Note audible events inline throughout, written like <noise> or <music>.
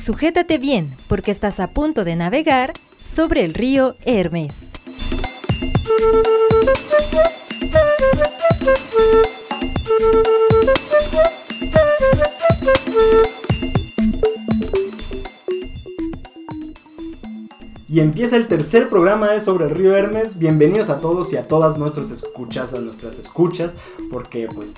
Sujétate bien, porque estás a punto de navegar sobre el río Hermes. Y empieza el tercer programa de Sobre el Río Hermes. Bienvenidos a todos y a todas nuestros escuchas, nuestras escuchas, porque pues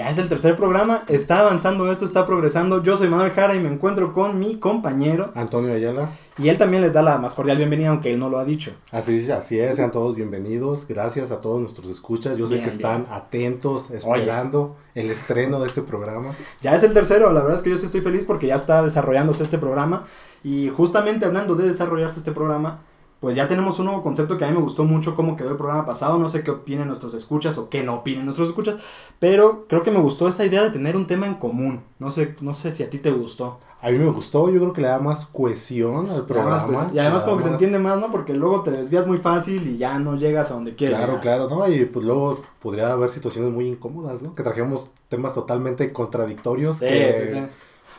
ya es el tercer programa, está avanzando esto, está progresando. Yo soy Manuel Jara y me encuentro con mi compañero Antonio Ayala. Y él también les da la más cordial bienvenida, aunque él no lo ha dicho. Así, así es, sean todos bienvenidos. Gracias a todos nuestros escuchas. Yo sé Bien, que están atentos, esperando el estreno de este programa. Ya es el tercero, la verdad es que yo sí estoy feliz porque ya está desarrollándose este programa. Y justamente hablando de desarrollarse este programa, pues ya tenemos un nuevo concepto que a mí me gustó mucho cómo quedó el programa pasado. No sé qué opinen nuestros escuchas o qué no opinen nuestros escuchas, pero creo que me gustó esa idea de tener un tema en común. No sé, no sé si a ti te gustó. A mí me gustó, yo creo que le da más cohesión al programa. pues, y además como que se entiende más, ¿no? Porque luego te desvías muy fácil y ya no llegas a donde quieres. Claro, claro, ¿no? Y pues luego podría haber situaciones muy incómodas, ¿no? Que trajéramos temas totalmente contradictorios. Sí, que- sí, sí.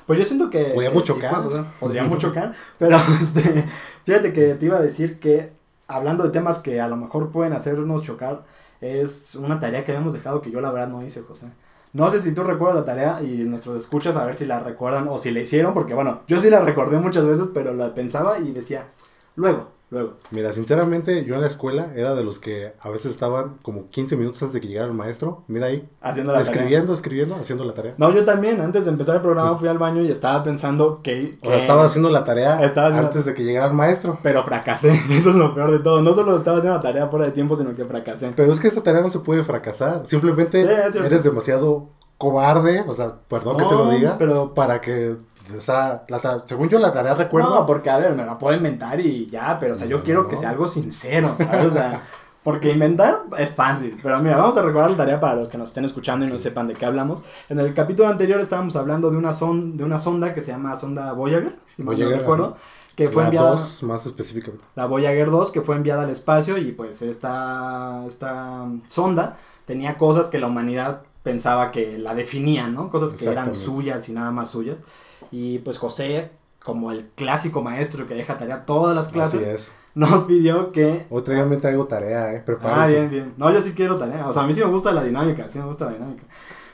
Pues yo siento que... Podríamos que sí, chocar, pues, ¿no? Podríamos <laughs> chocar, pero <laughs> este, fíjate que te iba a decir que hablando de temas que a lo mejor pueden hacernos chocar, es una tarea que habíamos dejado que yo la verdad no hice, José. No sé si tú recuerdas la tarea y nuestros escuchas a ver si la recuerdan o si la hicieron, porque bueno, yo sí la recordé muchas veces, pero la pensaba y decía, luego, luego. Mira, sinceramente, yo en la escuela era de los que a veces estaban como 15 minutos antes de que llegara el maestro. Mira ahí, Haciendo la tarea. escribiendo, escribiendo, haciendo la tarea. No, yo también, antes de empezar el programa fui al baño y estaba pensando que... O sea, estaba haciendo la tarea Estaba haciendo- antes de que llegara el maestro. Pero fracasé, <laughs> eso es lo peor de todo. No solo estaba haciendo la tarea fuera de tiempo, sino que fracasé. Pero es que esta tarea no se puede fracasar. Simplemente Sí, eres demasiado cobarde, o sea, perdón que te lo diga, pero- para que, o sea, la según yo la tarea recuerdo, No, porque a ver, me la puedo inventar y ya, pero o sea, yo No, quiero no. que sea algo sincero, ¿sabes? O sea, porque inventar es fácil. Pero mira, vamos a recordar la tarea para los que nos estén escuchando y no sepan de qué hablamos. En el capítulo anterior estábamos hablando de una, son, de una sonda que se llama sonda Voyager, si mal no Voyager, recuerdo, que fue la enviada... dos, más específicamente. la Voyager 2 que fue enviada al espacio y pues esta, esta sonda tenía cosas que la humanidad pensaba que la definían, ¿no? Cosas que eran suyas y nada más suyas. Y pues José, como el clásico maestro que deja tarea todas las Así clases, es. nos pidió que... Otra vez me traigo tarea, eh, Ah, prepárense. bien, bien. No, yo sí quiero tarea. O sea, a mí sí me gusta la dinámica, sí me gusta la dinámica.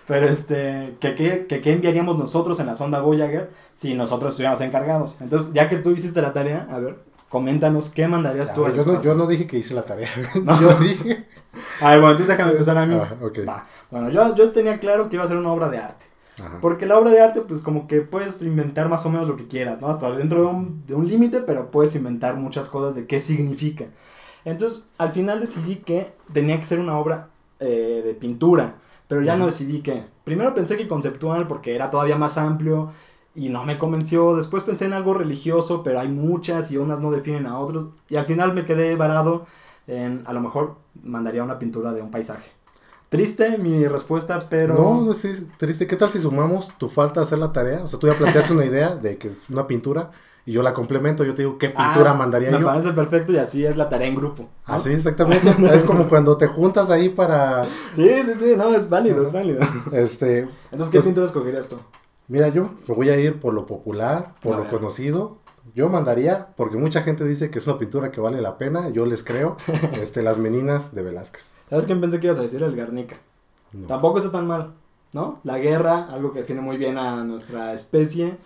Pero este, que qué que, qué enviaríamos nosotros en la sonda Voyager si nosotros estuviéramos encargados. Entonces, ya que tú hiciste la tarea, a ver, coméntanos qué mandarías Ya, tú al yo, no, yo no dije que hice la tarea, <laughs> No. yo dije... <laughs> A ver, bueno, entonces déjame empezar a mí. Ah, ok. Va. Bueno, yo, yo tenía claro que iba a ser una obra de arte. Ajá. Porque la obra de arte, pues como que puedes inventar más o menos lo que quieras, ¿no? Hasta dentro de un, de un límite, pero puedes inventar muchas cosas de qué significa. Entonces, al final decidí que tenía que ser una obra eh, de pintura, pero ya no decidí qué. Primero pensé que conceptual, porque era todavía más amplio y no me convenció. Después pensé en algo religioso, pero hay muchas y unas no definen a otros. Y al final me quedé varado en, a lo mejor, mandaría una pintura de un paisaje. Triste mi respuesta, pero... No, no estés triste. ¿Qué tal si sumamos tu falta de hacer la tarea? O sea, tú ya planteaste una idea de que es una pintura y yo la complemento. Yo te digo qué pintura Ah, mandaría Me yo. parece perfecto y así es la tarea en grupo. ¿no? Así, exactamente. es como cuando te juntas ahí para, Sí, sí, sí, no, es válido, es válido. este, Entonces, ¿qué Pues- pintura escogerías tú? mira, yo me voy a ir por lo popular, por A lo ver. conocido. Yo mandaría, porque mucha gente dice que es una pintura que vale la pena, yo les creo, <laughs> este, las meninas de Velázquez. ¿Sabes quién pensé que ibas a decir? El Guernica. No. Tampoco está tan mal, ¿no? La guerra, algo que define muy bien a nuestra especie.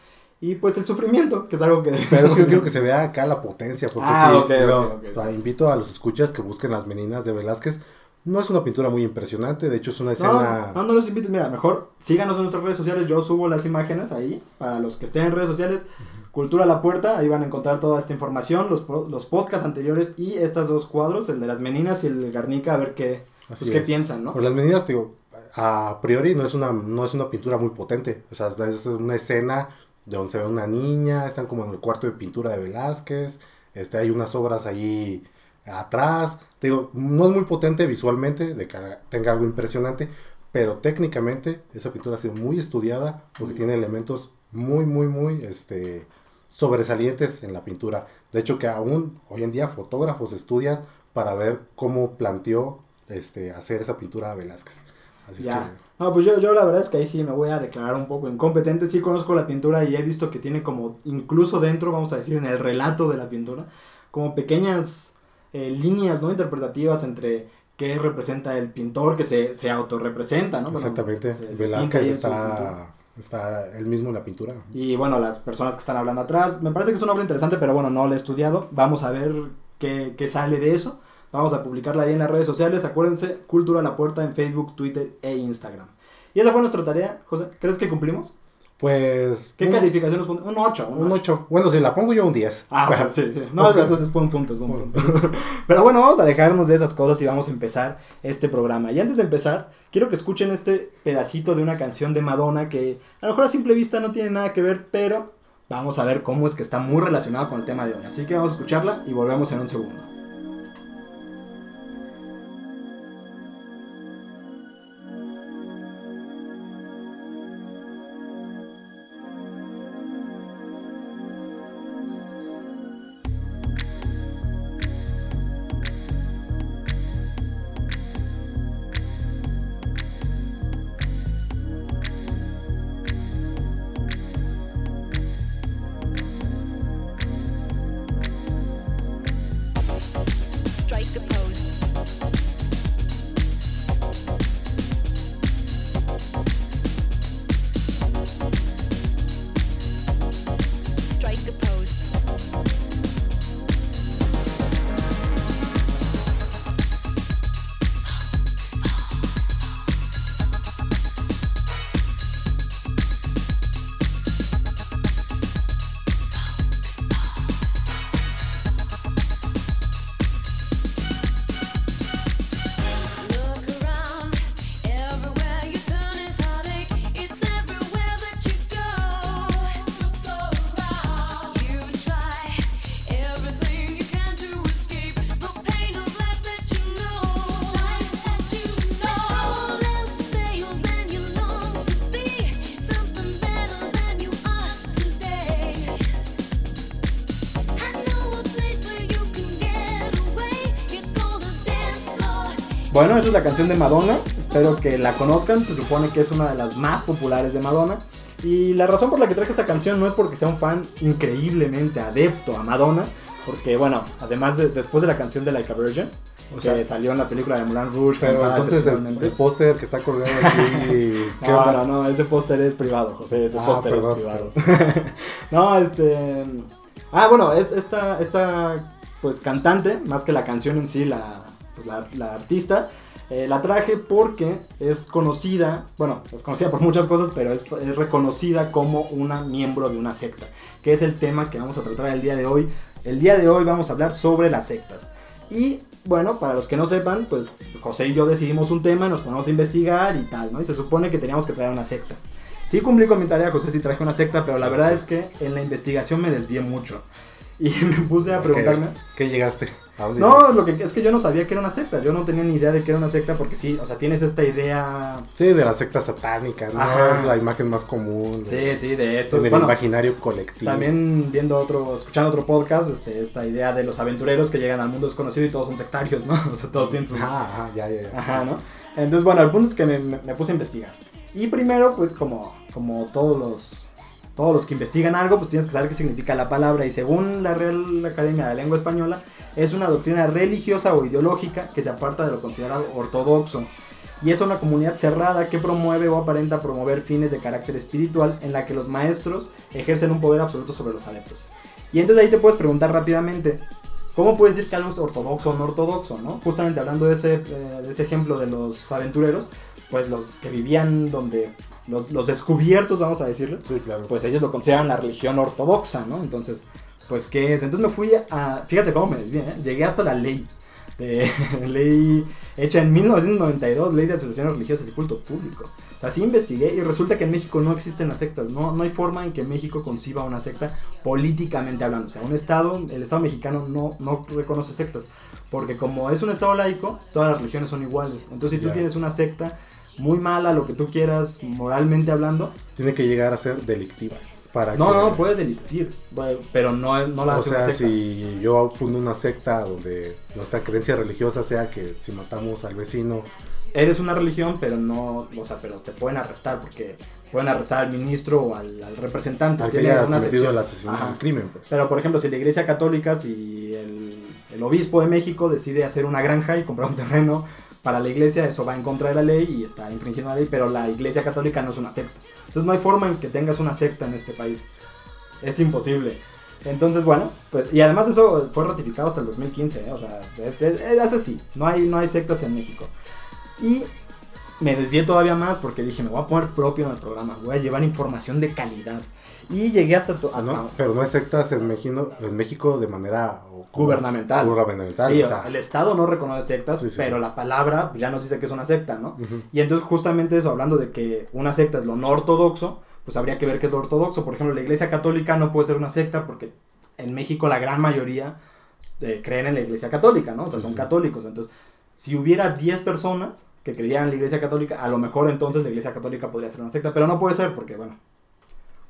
Y pues el sufrimiento, que es algo que... Pero es que yo <laughs> quiero que se vea acá la potencia, porque Ah, sí, ok, ok, los- ok, o sea, sí. invito a los escuchas que busquen las meninas de Velázquez. No es una pintura muy impresionante, de hecho es una escena... No, no, no los invites. Mira, mejor síganos en nuestras redes sociales. Yo subo las imágenes ahí. Para los que estén en redes sociales, Cultura a la Puerta. Ahí van a encontrar toda esta información, los, los podcasts anteriores y estos dos cuadros, el de las meninas y el Garnica, a ver qué, pues, qué piensan, ¿no? Por las meninas, digo, a priori no es una, no es una pintura muy potente. O sea, es una escena de donde se ve una niña, están como en el cuarto de pintura de Velázquez, este, hay unas obras ahí atrás. Te digo, no es muy potente visualmente, de que tenga algo impresionante, pero técnicamente esa pintura ha sido muy estudiada porque Mm. tiene elementos muy, muy, muy este, sobresalientes en la pintura. De hecho, que aún hoy en día fotógrafos estudian para ver cómo planteó este, hacer esa pintura a Velázquez. Así Ya. es que, No, pues yo, yo la verdad es que ahí sí me voy a declarar un poco incompetente. Sí conozco la pintura y he visto que tiene como, incluso dentro, vamos a decir, en el relato de la pintura, como pequeñas eh, líneas, ¿no? Interpretativas entre qué representa el pintor que se, se autorrepresenta, ¿no? Bueno, exactamente. se- se pinta Velázquez está, está él mismo en la pintura. Y bueno, las personas que están hablando atrás, me parece que es una obra interesante, pero bueno, no la he estudiado. Vamos a ver qué, qué sale de eso. Vamos a publicarla ahí en las redes sociales. Acuérdense, Cultura a la Puerta en Facebook, Twitter e Instagram. Y esa fue nuestra tarea, José. ¿Crees que cumplimos? Pues. ¿Qué un, calificación nos pone? Un 8. Un 8. Bueno, si la pongo yo un 10. Ah, <laughs> bueno, sí, sí. No, eso es buen punto, es buen punto. <laughs> Pero bueno, vamos a dejarnos de esas cosas y vamos a empezar este programa. Y antes de empezar, quiero que escuchen este pedacito de una canción de Madonna que a lo mejor a simple vista no tiene nada que ver, pero vamos a ver cómo es que está muy relacionado con el tema de hoy. Así que vamos a escucharla y volvemos en un segundo. Bueno, esa es la canción de Madonna. Espero que la conozcan. Se supone que es una de las más populares de Madonna. Y la razón por la que traje esta canción no es porque sea un fan increíblemente adepto a Madonna. Porque, bueno, además de, después de la canción de Like a Virgin, O que sea, salió en la película de Moulin Rouge, Pero entonces el, el póster que está colgado aquí. <laughs> ¿qué No, no, no, ese póster es privado, José, ese Ah, póster es privado. <laughs> no, este... Ah, bueno, es esta, esta, pues, cantante, más que la canción en sí, la, pues, la, la artista, eh, la traje porque es conocida, bueno, es conocida por muchas cosas, pero es, es reconocida como una miembro de una secta, que es el tema que vamos a tratar el día de hoy. El día de hoy vamos a hablar sobre las sectas. Y bueno, para los que no sepan, pues José y yo decidimos un tema, nos ponemos a investigar y tal, ¿no? Y se supone que teníamos que traer una secta. Sí cumplí con mi tarea, José sí traje una secta, pero la verdad es que en la investigación me desvié mucho. <laughs> Y me puse a preguntarme... ¿Qué, qué llegaste? ¿A dónde No, lo que es que yo no sabía que era una secta, yo no tenía ni idea de que era una secta porque sí, o sea, tienes esta idea... Sí, de la secta satánica, ¿no? Ajá. Es la imagen más común. de- Sí, sí, de esto. En el imaginario colectivo. También viendo otro, escuchando otro podcast, este, esta idea de los aventureros que llegan al mundo desconocido y todos son sectarios, ¿no? <laughs> O sea, todos tienen sus... Ajá, ajá, ya, ya, ya. Ajá, ¿no? Entonces, bueno, el punto es que me, me- me puse a investigar. Y primero, pues como, como todos los todos los que investigan algo, pues tienes que saber qué significa la palabra. Y según la Real Academia de Lengua Española, es una doctrina religiosa o ideológica que se aparta de lo considerado ortodoxo. Y es una comunidad cerrada que promueve o aparenta promover fines de carácter espiritual en la que los maestros ejercen un poder absoluto sobre los adeptos. Y entonces ahí te puedes preguntar rápidamente, ¿cómo puedes decir que algo es ortodoxo o no ortodoxo? ¿no? Justamente hablando de ese, eh, de ese ejemplo de los aventureros, pues los que vivían donde, los, los descubiertos, vamos a decirlo, Sí, claro. pues ellos lo consideran la religión ortodoxa, ¿no? Entonces, pues, ¿qué es? Entonces me fui a, fíjate cómo me desvié, ¿eh? llegué hasta la ley, de, <laughs> ley hecha en 1992, ley de asociaciones religiosas y culto público. O sea, sí investigué y resulta que en México no existen las sectas, no, no hay forma en que México conciba una secta políticamente hablando. O sea, un estado, el estado mexicano no, no reconoce sectas, porque como es un estado laico, todas las religiones son iguales. Entonces, si tú Ya. tienes una secta muy mala, lo que tú quieras, moralmente hablando, Tiene que llegar a ser delictiva. para No, que- no, puede bueno, pero no, no la O hace sea, una secta. si yo fundo una secta donde nuestra creencia religiosa sea que si matamos al vecino, Eres una religión, pero no, o sea, pero te pueden arrestar porque pueden arrestar al ministro o al, al representante. al que haya una el asesinato, el crimen, pues. Pero, por ejemplo, si la Iglesia Católica, si el, el obispo de México decide hacer una granja y comprar un terreno para la iglesia, eso va en contra de la ley y está infringiendo la ley, pero la Iglesia Católica no es una secta. Entonces no hay forma en que tengas una secta en este país. Es imposible. Entonces, bueno, pues, y además eso fue ratificado hasta el 2015, ¿eh? o sea, es, es- así, no hay, no hay sectas en México. Y me desvié todavía más porque dije, me voy a poner propio en el programa, voy a llevar información de calidad. Y llegué hasta... hasta ¿no? Pero no hay sectas en México, en México de manera Gubernamental. Gubernamental, Sí, o sea, el Estado no reconoce sectas, Sí, sí, pero la palabra ya nos dice que es una secta, ¿no? Y entonces justamente eso, hablando de que una secta es lo no ortodoxo, pues habría que ver qué es lo ortodoxo. Por ejemplo, la Iglesia Católica no puede ser una secta porque en México la gran mayoría eh, creen en la Iglesia Católica, ¿no? O sea, son católicos. Entonces, si hubiera 10 personas que creían en la Iglesia Católica, a lo mejor entonces la Iglesia Católica podría ser una secta, pero no puede ser porque, bueno,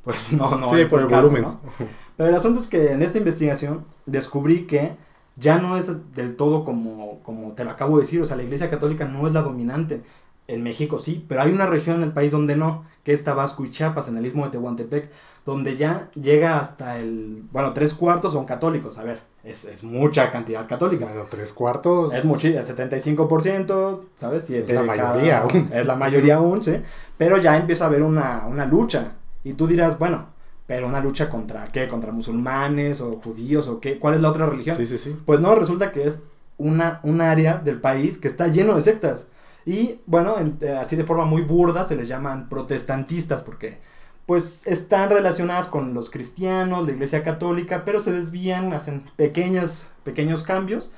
pues <laughs> no, no. sí, es por el caso, volumen. ¿no? <laughs> Pero el asunto es que en esta investigación descubrí que ya no es del todo como, como te lo acabo de decir, o sea, la Iglesia Católica no es la dominante. En México sí, pero hay una región en el país donde no, que es Tabasco y Chiapas, en el istmo de Tehuantepec, donde ya llega hasta el, bueno, tres cuartos son católicos, a ver, es, es mucha cantidad católica. Bueno, tres cuartos. Es es 75%, ¿sabes? Siete Es la de cada- mayoría aún. Es la mayoría <laughs> aún, sí. Pero ya empieza a haber una, una lucha. Y tú dirás, bueno, pero una lucha contra qué? ¿Contra musulmanes o judíos o qué? ¿Cuál es la otra religión? Sí, sí, sí. Pues no, resulta que es una, un área del país que está lleno de sectas. Y bueno, en- eh, así de forma muy burda se les llaman protestantistas porque pues están relacionadas con los cristianos, la iglesia católica, pero se desvían, hacen pequeñas, pequeños cambios,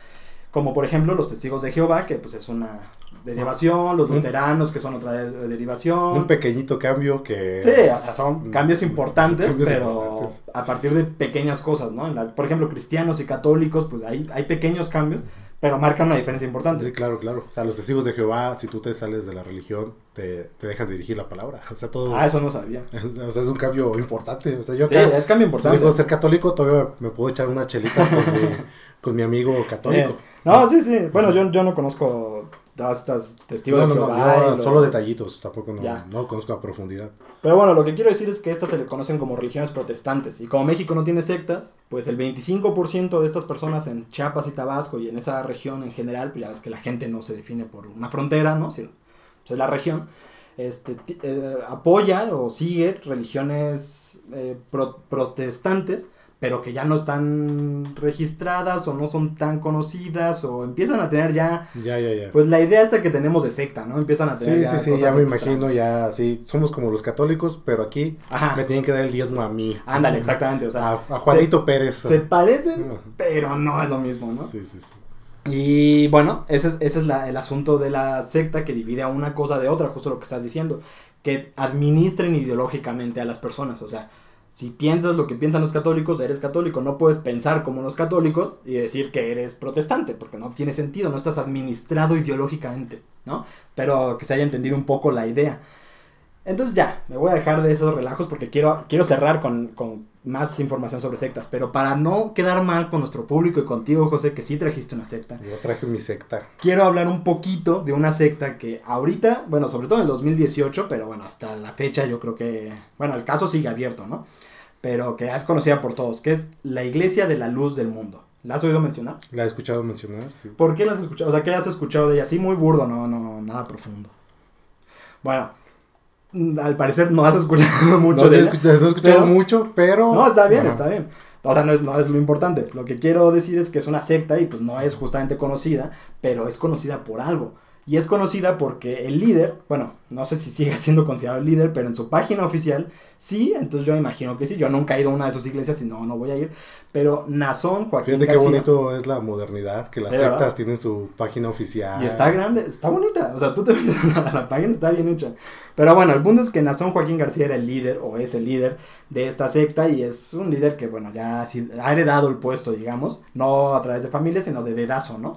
como por ejemplo los testigos de Jehová, que pues es una derivación, los luteranos, que son otra de- derivación. Un pequeñito cambio que. Sí, o sea, son cambios Mm, importantes, cambios pero importantes. a partir de pequeñas cosas, ¿no? En la- por ejemplo, cristianos y católicos, pues hay, hay pequeños cambios, pero marcan una diferencia importante. Sí, claro, claro. O sea, los testigos de Jehová, si tú te sales de la religión, te, te dejan dirigir la palabra. O sea, todo. Ah, eso no sabía. <laughs> O sea, es un cambio importante. O sea, yo Sí, acá, es cambio si importante. digo ser católico, todavía me puedo echar una chelita con, mi, <laughs> con mi amigo católico. Eh, no, sí, sí. Bueno, yo, yo no conozco todas estas testigos No, no, de no, Jehová. lo- solo detallitos, tampoco no, no conozco a profundidad. Pero bueno, lo que quiero decir es que estas se le conocen como religiones protestantes. Y como México no tiene sectas, pues el 25% de estas personas en Chiapas y Tabasco y en esa región en general, pues ya ves que la gente no se define por una frontera, ¿no? Sino, pues es la región. Este, eh, apoya o sigue religiones eh, pro- protestantes, pero que ya no están registradas o no son tan conocidas o empiezan a tener ya, Ya, ya, ya. pues la idea esta que tenemos de secta, ¿no? Empiezan a tener sí, ya sí, sí, cosas ya me extrañas. imagino, ya, sí, somos como los católicos, pero aquí Ajá. me tienen que dar el diezmo a mí. Ándale, exactamente, o sea, a, a Juanito Pérez. Se parecen, pero no es lo mismo, ¿no? Sí, sí, sí. Y bueno, ese es, ese es la- el asunto de la secta que divide a una cosa de otra, justo lo que estás diciendo. Que administren ideológicamente a las personas. O sea, si piensas lo que piensan los católicos, eres católico. No puedes pensar como los católicos y decir que eres protestante, porque no tiene sentido, no estás administrado ideológicamente, ¿no? Pero que se haya entendido un poco la idea. Entonces ya, me voy a dejar de esos relajos porque quiero, quiero cerrar con, con más información sobre sectas. Pero para no quedar mal con nuestro público y contigo, José, que sí trajiste una secta, Yo traje mi secta. quiero hablar un poquito de una secta que ahorita, bueno, sobre todo en el 2018, pero bueno, hasta la fecha yo creo que, bueno, el caso sigue abierto, ¿no? Pero que es conocida por todos, que es la Iglesia de la Luz del Mundo. ¿La has oído mencionar? La he escuchado mencionar, sí. ¿Por qué la has escuchado? O sea, ¿qué has escuchado de ella? Sí, muy burdo, no, no, nada profundo. Bueno, al parecer no has escuchado <laughs> mucho no, de ella. no he escuchado pero- mucho, pero... No, está bien, está bien. O sea, no es, no es lo importante. Lo que quiero decir es que es una secta y pues no es justamente conocida, pero es conocida por algo. Y es conocida porque el líder, bueno, no sé si sigue <laughs> siendo considerado el líder, pero en su página oficial sí, entonces yo imagino que sí. Yo nunca he ido a una de sus iglesias y no, no voy a ir. Pero Nazón Joaquín Fíjate qué García. bonito es la modernidad, que las Sí, ¿verdad? sectas tienen su página oficial. Y está grande, está bonita. O sea, tú te <laughs> metes a la, la página, está bien hecha. Pero bueno, el punto es que Nazón Joaquín García era el líder, o es el líder de esta secta, y es un líder que, bueno, ya ha heredado el puesto, digamos, no a través de familia, sino de dedazo, ¿no?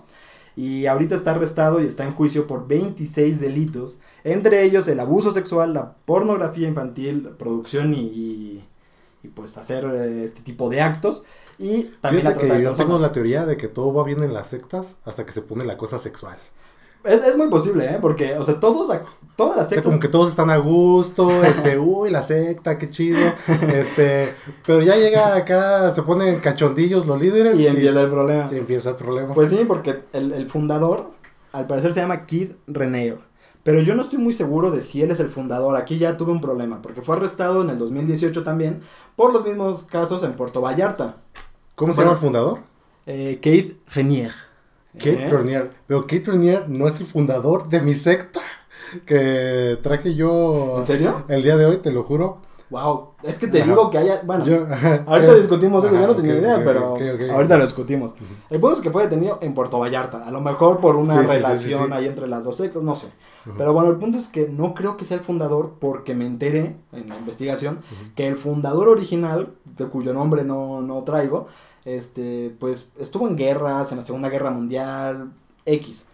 Y ahorita está arrestado y está en juicio por 26 delitos, entre ellos el abuso sexual, la pornografía infantil, producción y, y- y pues hacer eh, este tipo de actos. Y también la Fíjate trata que de yo personas. tengo la teoría de que todo va bien en las sectas hasta que se pone la cosa sexual. Es, es muy posible, ¿eh? Porque, o sea, todos, todas las O sea, sectas... como que todos están a gusto, este, <laughs> uy, la secta, qué chido, este, pero ya llega acá, se ponen cachondillos los líderes Y empieza el problema. y empieza el problema. Pues sí, porque el, el fundador, al parecer se llama Kid Renier. Pero yo no estoy muy seguro de si él es el fundador. Aquí ya tuve un problema, porque fue arrestado en el 2018 también por los mismos casos en Puerto Vallarta. ¿Cómo se llama el fundador? Eh, Kid Renier. Kate ¿Eh? Renier. Pero Kate Renier no es el fundador de mi secta que traje yo ¿En serio? el día de hoy, te lo juro. Wow, es que te Ajá. digo que haya... Bueno, Yo- ajá, ahorita <laughs> eh, discutimos eso, yo no tenía idea, pero ok, ok. ahorita lo discutimos. El punto es que fue detenido en Puerto Vallarta, a lo mejor por una Sí, relación sí, sí. ahí entre las dos sectas, no sé. Ujú. Pero bueno, el punto es que no creo que sea el fundador porque me enteré en la investigación que el fundador original, de cuyo nombre no, no traigo, este, pues estuvo en guerras, en la Segunda Guerra Mundial, X.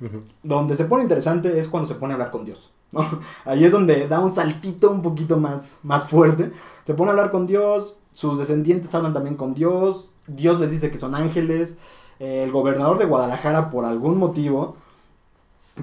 Donde se pone interesante es cuando se pone a hablar con Dios. ¿no? <laughs> Ahí es donde da un saltito un poquito más, más fuerte. Se pone a hablar con Dios, sus descendientes hablan también con Dios, Dios les dice que son ángeles. eh, el gobernador de Guadalajara, por algún motivo,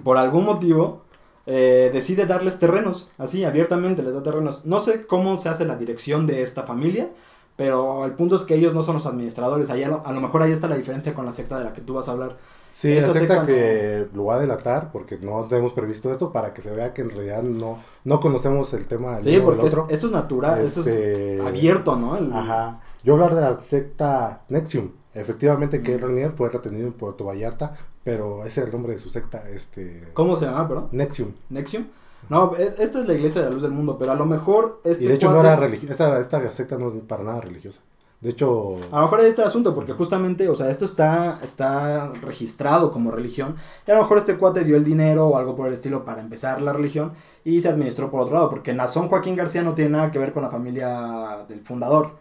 por algún motivo, eh, decide darles terrenos, así, abiertamente les da terrenos. No sé cómo se hace la dirección de esta familia, pero el punto es que ellos no son los administradores. Ahí a, lo, a lo mejor ahí está la diferencia con la secta de la que tú vas a hablar. Sí, Esta la secta secta que lo va a delatar porque no tenemos previsto esto para que se vea que en realidad no, no conocemos el tema del Sí, del porque es- otro. esto es natural, esto Este, es abierto, ¿no? El- Ajá. Yo hablar de la secta Nexium. Efectivamente, que Mm. Renier fue retenido en Puerto Vallarta, pero ese era el nombre de su secta, este... ¿Cómo se llama, perdón? Nexium. Nexium. No, es- esta es la iglesia de la luz del mundo, pero a lo mejor este y de hecho no era religiosa, esta, esta secta no es para nada religiosa. De hecho, A lo mejor ahí está el asunto, porque justamente, o sea, esto está, está registrado como religión. Y a lo mejor este cuate dio el dinero o algo por el estilo para empezar la religión y se administró por otro lado, porque Nazón Joaquín García no tiene nada que ver con la familia del fundador.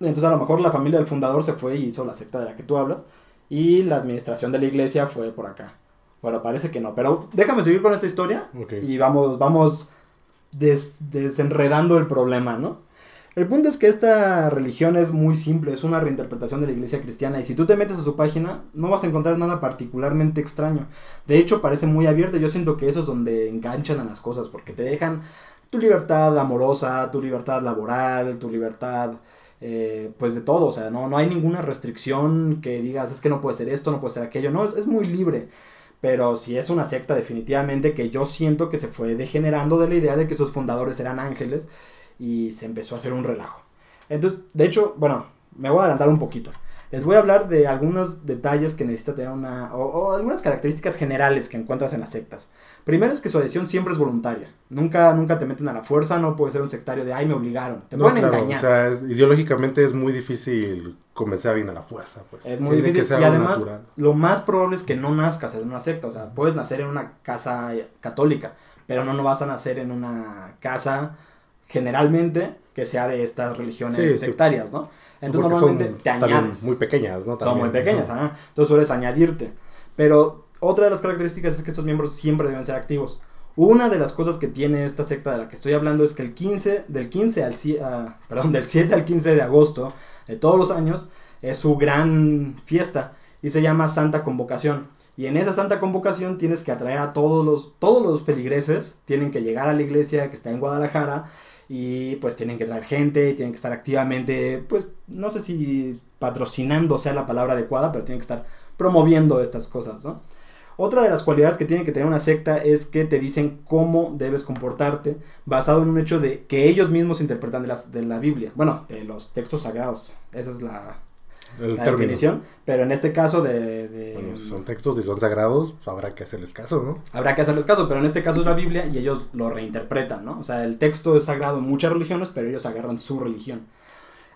Entonces a lo mejor la familia del fundador se fue y hizo la secta de la que tú hablas y la administración de la iglesia fue por acá. Bueno, parece que no, pero déjame seguir con esta historia y vamos, vamos des- desenredando el problema, ¿no? El punto es que esta religión es muy simple, es una reinterpretación de la iglesia cristiana y si tú te metes a su página no vas a encontrar nada particularmente extraño. De hecho parece muy abierta, yo siento que eso es donde enganchan a las cosas porque te dejan tu libertad amorosa, tu libertad laboral, tu libertad eh, pues de todo, o sea, no, no hay ninguna restricción que digas es que no puede ser esto, no puede ser aquello, no, es, es muy libre. Pero si es una secta definitivamente que yo siento que se fue degenerando de la idea de que sus fundadores eran ángeles y se empezó a hacer un relajo. Entonces, de hecho, bueno, me voy a adelantar un poquito. Les voy a hablar de algunos detalles que necesita tener una... o, o algunas características generales que encuentras en las sectas. Primero es que su adhesión siempre es voluntaria. Nunca, nunca te meten a la fuerza, no puedes ser un sectario de, ay, me obligaron. Te no, pueden claro, engañar. o sea, es- ideológicamente es muy difícil convencer a alguien a la fuerza, pues. Es muy Tiene que difícil. ser Y además, natural. lo más probable es que no nazcas en una secta. O sea, puedes nacer en una casa católica, pero no, no vas a nacer en una casa generalmente que sea de estas religiones Sí, sí. sectarias, ¿no? Entonces normalmente son te añades. muy pequeñas, ¿no? Son También. muy pequeñas, ajá. Entonces sueles añadirte. Pero otra de las características es que estos miembros siempre deben ser activos. Una de las cosas que tiene esta secta de la que estoy hablando es que el 15, del 15 al ah, perdón, del 7 al 15 de agosto de todos los años es su gran fiesta y se llama Santa Convocación. Y en esa Santa Convocación tienes que atraer a todos los todos los feligreses, tienen que llegar a la iglesia que está en Guadalajara y pues tienen que traer gente, tienen que estar activamente, pues no sé si patrocinando sea la palabra adecuada, pero tienen que estar promoviendo estas cosas, ¿no? Otra de las cualidades que tiene que tener una secta es que te dicen cómo debes comportarte basado en un hecho de que ellos mismos interpretan de, las, de la Biblia, bueno, de los textos sagrados, esa es la, La término. definición, pero en este caso de... de- Bueno, son textos y son sagrados, pues habrá que hacerles caso, ¿no? Habrá que hacerles caso, pero en este caso es la Biblia y ellos lo reinterpretan, ¿no? O sea, el texto es sagrado en muchas religiones, pero ellos agarran su religión.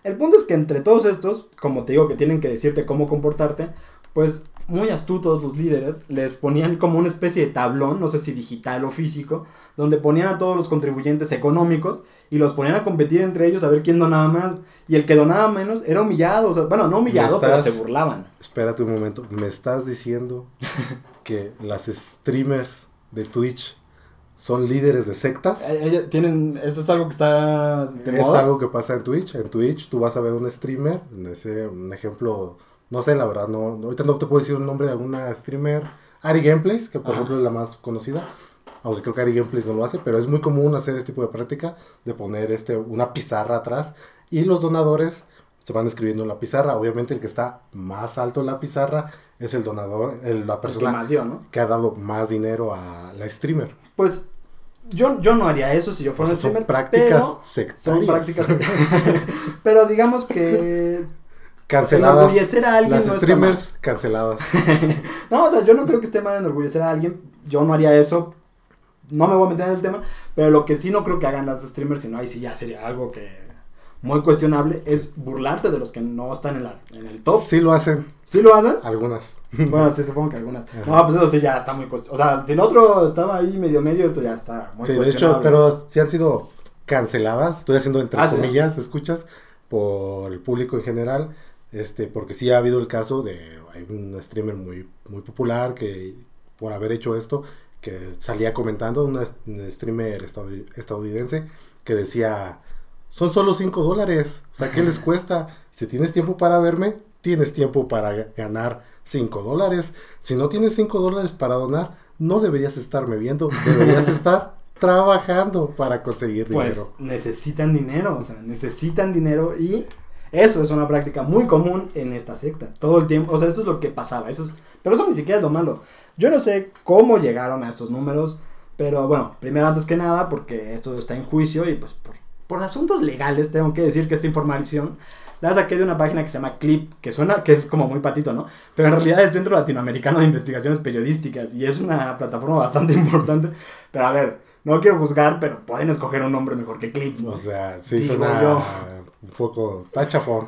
El punto es que entre todos estos, como te digo que tienen que decirte cómo comportarte, pues muy astutos los líderes les ponían como una especie de tablón, no sé si digital o físico, donde ponían a todos los contribuyentes económicos y los ponían a competir entre ellos a ver quién donaba más. Y el que donaba menos era humillado, o sea, bueno, no humillado, pero estás- se burlaban. Espérate un momento, ¿me estás diciendo <laughs> que las streamers de Twitch son líderes de sectas. Eh, ella- tienen, eso es algo que está de es moda. algo que pasa en Twitch. En Twitch tú vas a ver un streamer, en ese, un ejemplo, no sé, la verdad, no, no- ahorita no te puedo decir un nombre de alguna streamer. Ari Gameplays, que por Ajá. ejemplo es la más conocida. Aunque creo que Ari Gameplays no lo hace, pero es muy común hacer este tipo de práctica de poner este, una pizarra atrás y los donadores se van escribiendo en la pizarra. Obviamente el que está más alto en la pizarra es el donador, el- la el que persona más dio, ¿no? que ha dado más dinero a la streamer. Pues yo, yo no haría eso si yo O fuera sea, un son streamer, prácticas sectarias. son prácticas. <laughs> pero digamos que canceladas. enorgullecer a alguien Las no streamers canceladas. <laughs> No, o sea, yo no creo que esté mal enorgullecer a alguien. Yo no haría eso. No me voy a meter en el tema. Pero lo que sí no creo que hagan las streamers, sino ahí sí ya sería algo que muy cuestionable, es burlarte de los que no están en, la, en el top. Sí lo hacen ¿Sí lo hacen? algunas. <laughs> Bueno, sí, supongo que algunas. Ajá. No, pues eso sí ya está muy cuestionable. O sea, si el otro estaba ahí medio medio, esto ya está muy Sí, de cuestionable. hecho, pero sí han sido canceladas. Estoy haciendo entre Ah, ¿sí? comillas, escuchas, por el público en general. Este, porque sí ha habido el caso de hay un streamer muy, muy popular que por haber hecho esto, que salía comentando, una, un streamer estadouni- estadounidense, que decía, son solo 5 dólares, o sea, ¿qué les <laughs> cuesta? Si tienes tiempo para verme, tienes tiempo para ga- ganar 5 dólares. Si no tienes 5 dólares para donar, no deberías estarme viendo, deberías estar <laughs> trabajando para conseguir Pues dinero. necesitan dinero, o sea, necesitan dinero y eso es una práctica muy común en esta secta. Todo el tiempo, o sea, eso es lo que pasaba. Eso es, pero eso ni siquiera es lo malo. Yo no sé cómo llegaron a estos números, pero bueno, primero antes que nada, porque esto está en juicio y pues por, por asuntos legales tengo que decir que esta información la saqué de una página que se llama Clip, que suena que es como muy patito, ¿no? Pero en realidad es Centro Latinoamericano de Investigaciones Periodísticas y es una plataforma bastante <laughs> importante. Pero a ver, no quiero juzgar, pero pueden escoger un nombre mejor que Clip, ¿no? O sea, sí Digo suena yo. un poco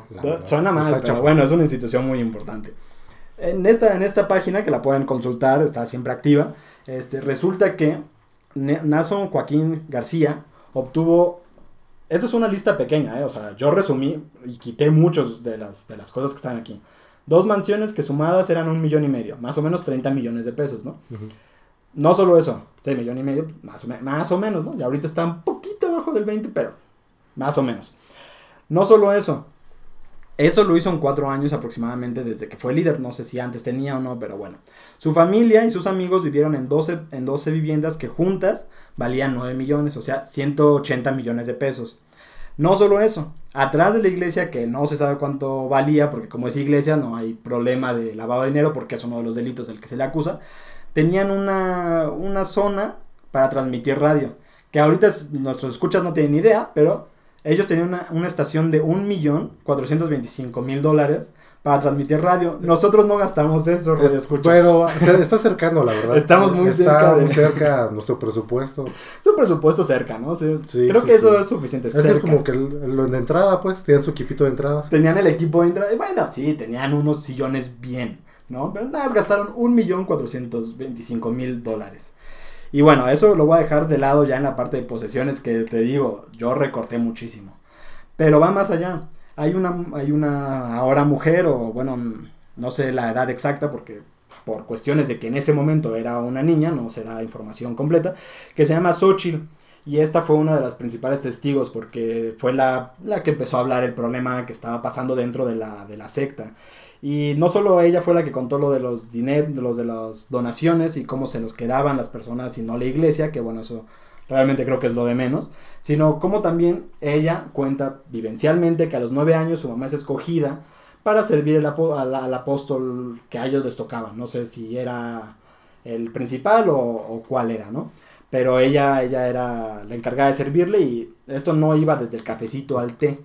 la verdad. Suena mal, Está pero chafón. bueno, es una institución muy importante. En esta, en esta página que la pueden consultar, está siempre activa, este, resulta que Nason Joaquín García obtuvo... Esta es una lista pequeña, ¿eh? o sea, yo resumí y quité muchos de las, de las cosas que están aquí. Dos mansiones que sumadas eran un millón y medio, más o menos 30 millones de pesos, ¿no? No solo eso, 6 millones y medio, más o, más o menos, ¿no? Y ahorita está un poquito abajo del 20, pero más o menos. No solo eso, esto lo hizo en cuatro años aproximadamente desde que fue líder, no sé si antes tenía o no, pero bueno. Su familia y sus amigos vivieron en 12, en 12 viviendas que juntas valían 9 millones, o sea, 180 millones de pesos. No solo eso, atrás de la iglesia, que no se sabe cuánto valía, porque como es iglesia no hay problema de lavado de dinero, porque es uno de los delitos del que se le acusa, tenían una, una zona para transmitir radio, que ahorita es- nuestros escuchas no tienen idea, pero ellos tenían una, una estación de 1.425.000 dólares para transmitir radio. Nosotros no gastamos eso, Es- radio escuchas. pero se- está cercano, la verdad. Estamos muy está cerca de- muy cerca nuestro presupuesto. Es un presupuesto cerca, ¿no? Sí, Sí, creo sí, que eso es suficiente. Es que es como que lo de entrada, pues, tienen su equipito de entrada. Tenían el equipo de entrada. Bueno, sí, tenían unos sillones bien, ¿no? Pero nada más gastaron 1.425.000 dólares. Y bueno, eso lo voy a dejar de lado ya en la parte de posesiones que te digo, yo recorté muchísimo. Pero va más allá. Hay una, hay una ahora mujer, o bueno, no sé la edad exacta porque por cuestiones de que en ese momento era una niña, no se da información completa, que se llama Xochitl. Y esta fue una de las principales testigos porque fue la, la que empezó a hablar el problema que estaba pasando dentro de la, de la secta. Y no solo ella fue la que contó lo de los dineros, los de las donaciones y cómo se los quedaban las personas y no la iglesia, que bueno, eso realmente creo que es lo de menos, sino como también ella cuenta vivencialmente que a los nueve años su mamá es escogida para servir al apóstol que a ellos les tocaba. No sé si era el principal o, o cuál era, ¿no? Pero ella, ella era la encargada de servirle y esto no iba desde el cafecito al té,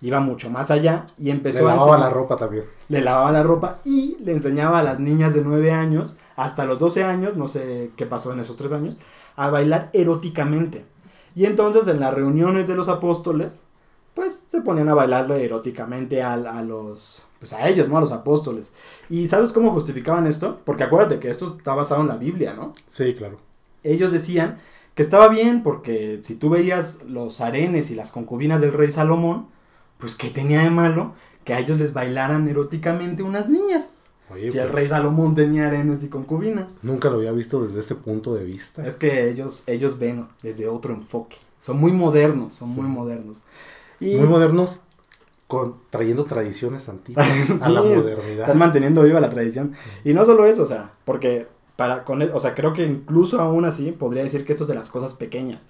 iba mucho más allá y Le empezó a lavaba enseñar- la ropa también. le lavaba la ropa y le enseñaba a las niñas de 9 años hasta los 12 años, no sé qué pasó en esos 3 años, a bailar eróticamente. Y entonces en las reuniones de los apóstoles, pues se ponían a bailarle eróticamente a, a los, pues a ellos, ¿no? A los apóstoles. ¿Y sabes cómo justificaban esto? Porque acuérdate que esto está basado en la Biblia, ¿no? Sí, claro. ellos decían que estaba bien porque si tú veías los arenes y las concubinas del rey Salomón, pues que tenía de malo que a ellos les bailaran eróticamente unas niñas. Oye, si el pues, rey Salomón tenía arenas y concubinas. Nunca lo había visto desde ese punto de vista. Es que ellos, ellos ven desde otro enfoque. Son muy modernos, son Sí. muy modernos. Y Muy modernos, con, trayendo tradiciones antiguas <laughs> a la Sí, modernidad. están manteniendo viva la tradición. Y no solo eso, o sea, porque para con el- o sea, creo que incluso aún así podría decir que esto es de las cosas pequeñas.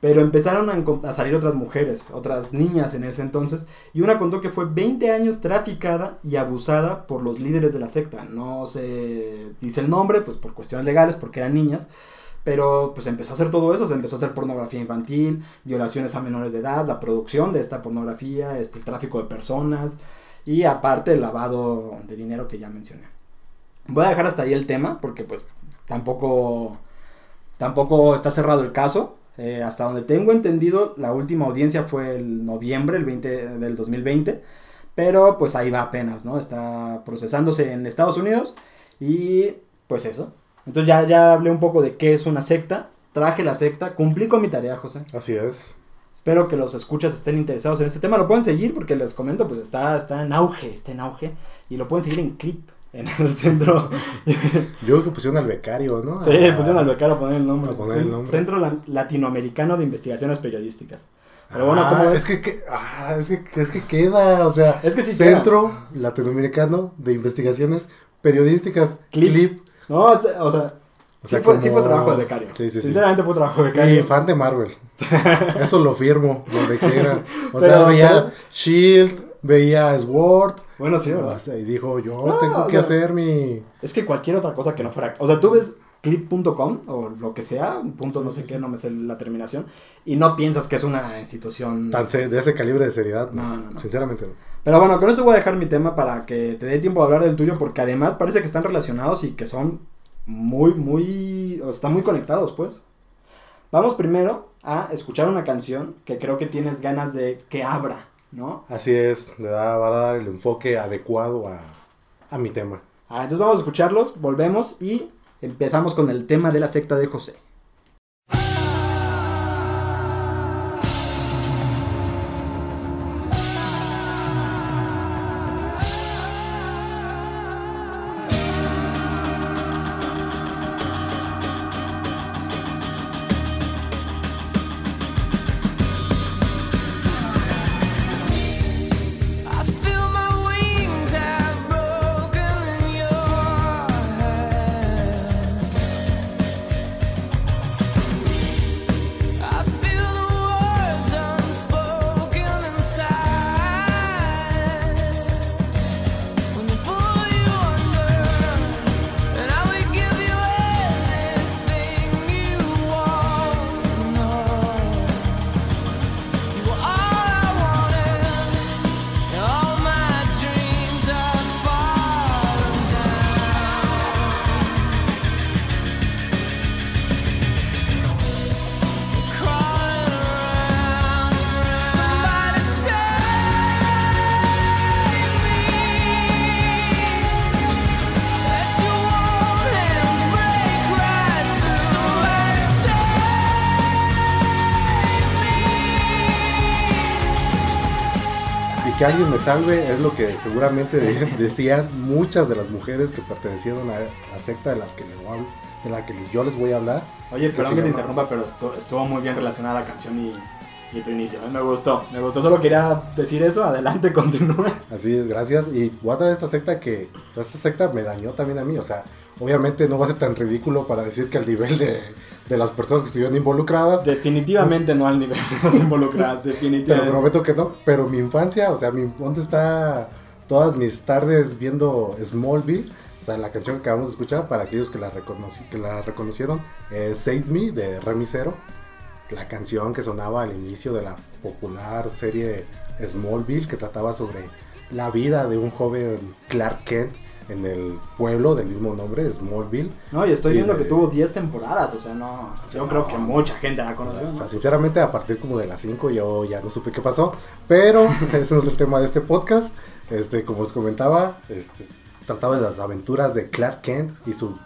Pero empezaron a, salir otras mujeres, otras niñas en ese entonces, y una contó que fue 20 años traficada y abusada por los líderes de la secta. No se dice el nombre, pues por cuestiones legales, porque eran niñas, pero pues empezó a hacer todo eso, se empezó a hacer pornografía infantil, violaciones a menores de edad, la producción de esta pornografía, este, el tráfico de personas y aparte el lavado de dinero que ya mencioné. Voy a dejar hasta ahí el tema porque pues tampoco, tampoco está cerrado el caso. Eh, hasta donde tengo entendido, la última audiencia fue el noviembre el 20 del 2020, pero pues ahí va apenas, ¿no? Está procesándose en Estados Unidos y pues eso. Entonces ya, ya hablé un poco de qué es una secta, traje la secta, cumplí con mi tarea, José. Así es. Espero que los escuchas estén interesados en este tema. Lo pueden seguir porque les comento, pues está, está en auge, está en auge. Y lo pueden seguir en clip, en <laughs> el centro. Yo creo que pusieron al becario, ¿no? sí, A- pusieron al becario a poner el nombre. A poner el Cen- nombre. Centro La- Latinoamericano de Investigaciones Periodísticas. Pero Ah, bueno, ¿cómo es es? que, que- ah, es que es que queda, o sea, Es que sí Centro Latinoamericano de Investigaciones Periodísticas Clip. Clip. No, o sea, O sí, sea, fue, sí como- fue trabajo de becario. Sí, sí, sí. Sinceramente fue trabajo de Y becario. fan de Marvel. <laughs> Eso lo firmo, donde quiera. O Pero, sea, veía pero- Shield, veía Sword. Bueno, sí, ¿verdad? o sea, y dijo, yo No, tengo que sea- hacer mi... Es que cualquier otra cosa que no fuera. O sea, tú ves clip.com o lo que sea, un punto no sé qué, no me sé la terminación, y no piensas que es una institución. Tan de ese calibre de seriedad. No, no, no. Sinceramente no. Pero bueno, con esto voy a dejar mi tema para que te dé tiempo de hablar del tuyo, porque además parece que están relacionados y que son muy, muy. O están muy conectados, pues. Vamos primero a escuchar una canción que creo que tienes ganas de que abra, ¿no? Así es, le da, va a dar el enfoque adecuado a, a mi tema. Ah, entonces vamos a escucharlos, volvemos y empezamos con el tema de la secta de José. Que alguien me salve es lo que seguramente de- <laughs> decían muchas de las mujeres que pertenecieron a la secta de las que, les voy a de la que yo les voy a hablar. Oye, perdón que te interrumpa, pero estu- estuvo muy bien relacionada la canción y, y tu inicio. ¿eh? Me gustó, me gustó. Solo quería decir eso. Adelante, <laughs> continúa. Así es, gracias. Y voy a traer esta secta que, esta secta me dañó también a mí. O sea, obviamente no va a ser tan ridículo para decir que al nivel de, de las personas que estuvieron involucradas, Definitivamente no al nivel de las involucradas, <laughs> pero definitivamente. prometo que no. Pero mi infancia, o sea, mi, ¿dónde está todas mis tardes viendo Smallville? O sea, la canción que acabamos de escuchar, para aquellos que la, reconoci- que la reconocieron, es Save Me de Remy Zero. La canción que sonaba al inicio de la popular serie Smallville, que trataba sobre la vida de un joven Clark Kent en el pueblo del mismo nombre, Smallville. No, y estoy Y viendo de- que tuvo 10 temporadas, o sea, no. Yo no. creo que mucha gente la conoció. O sea, ¿no? sinceramente, a partir como de las 5 yo ya no supe qué pasó. Pero <laughs> ese no es el tema de este podcast. Este, como os comentaba, este, trataba de las aventuras de Clark Kent y su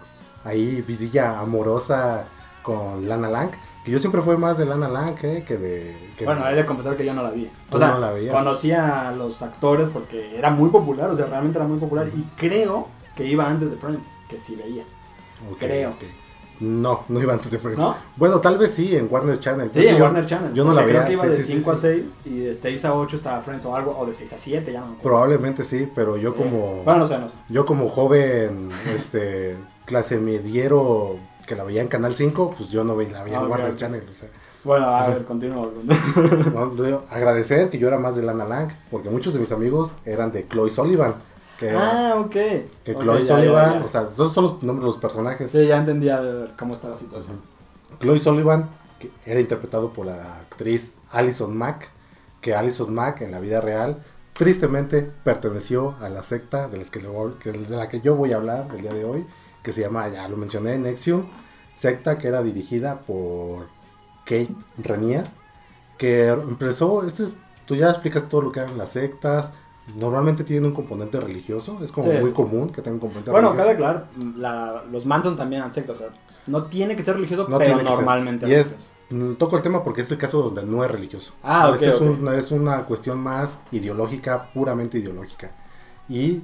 ahí vidilla amorosa con Lana Lang. Que yo siempre fui más de Lana Lang eh, que de. que Bueno, de- hay de confesar que yo no la vi. O sea, no la veías. conocía a los actores porque era muy popular, o sea, realmente era muy popular. Y creo que iba antes de Friends, que sí veía. Creo. ok. No, no iba antes de Friends. ¿No? Bueno, tal vez sí, en Warner Channel. Sí, en yo- Warner Channel. Yo no la veía. Creo que iba sí, de sí, sí, 5 a sí. 6 y de 6 a 8 estaba Friends o algo, o de 6 a 7, ya no. Probablemente sí, pero yo como... Bueno, no sé, no sé. Yo como joven, este, clase mediero que la veía en Canal 5, pues yo no veía, la veía Ah, en ok, Warner. Channel. O sea, Bueno, a ver, continúo. <laughs> no, agradecer que yo era más de Lana Lang, porque muchos de mis amigos eran de Chloe Sullivan. Que, ah, ok. que Ok, Chloe ya, Sullivan, ya, ya. o sea, todos son los nombres de los personajes. Sí, ya entendía cómo está la situación. Chloe Sullivan, que era interpretado por la actriz Alison Mack, que Alison Mack en la vida real tristemente perteneció a la secta de, que- de la que yo voy a hablar el día de hoy, que se llama, ya lo mencioné, Nexium, secta que era dirigida por Kate Renier, que empezó, este es- tú ya explicas todo lo que eran las sectas, normalmente tienen un componente religioso, es como Sí, muy sí. común que tenga un componente Bueno, religioso. cabe aclarar, la- los Manson también han sectas, o sea, no tiene que ser religioso, No pero normalmente Y es-. Mm, Toco el tema porque es el caso donde no es religioso. Ah, ok, Este es, ok. un- es una cuestión más ideológica, puramente ideológica. Y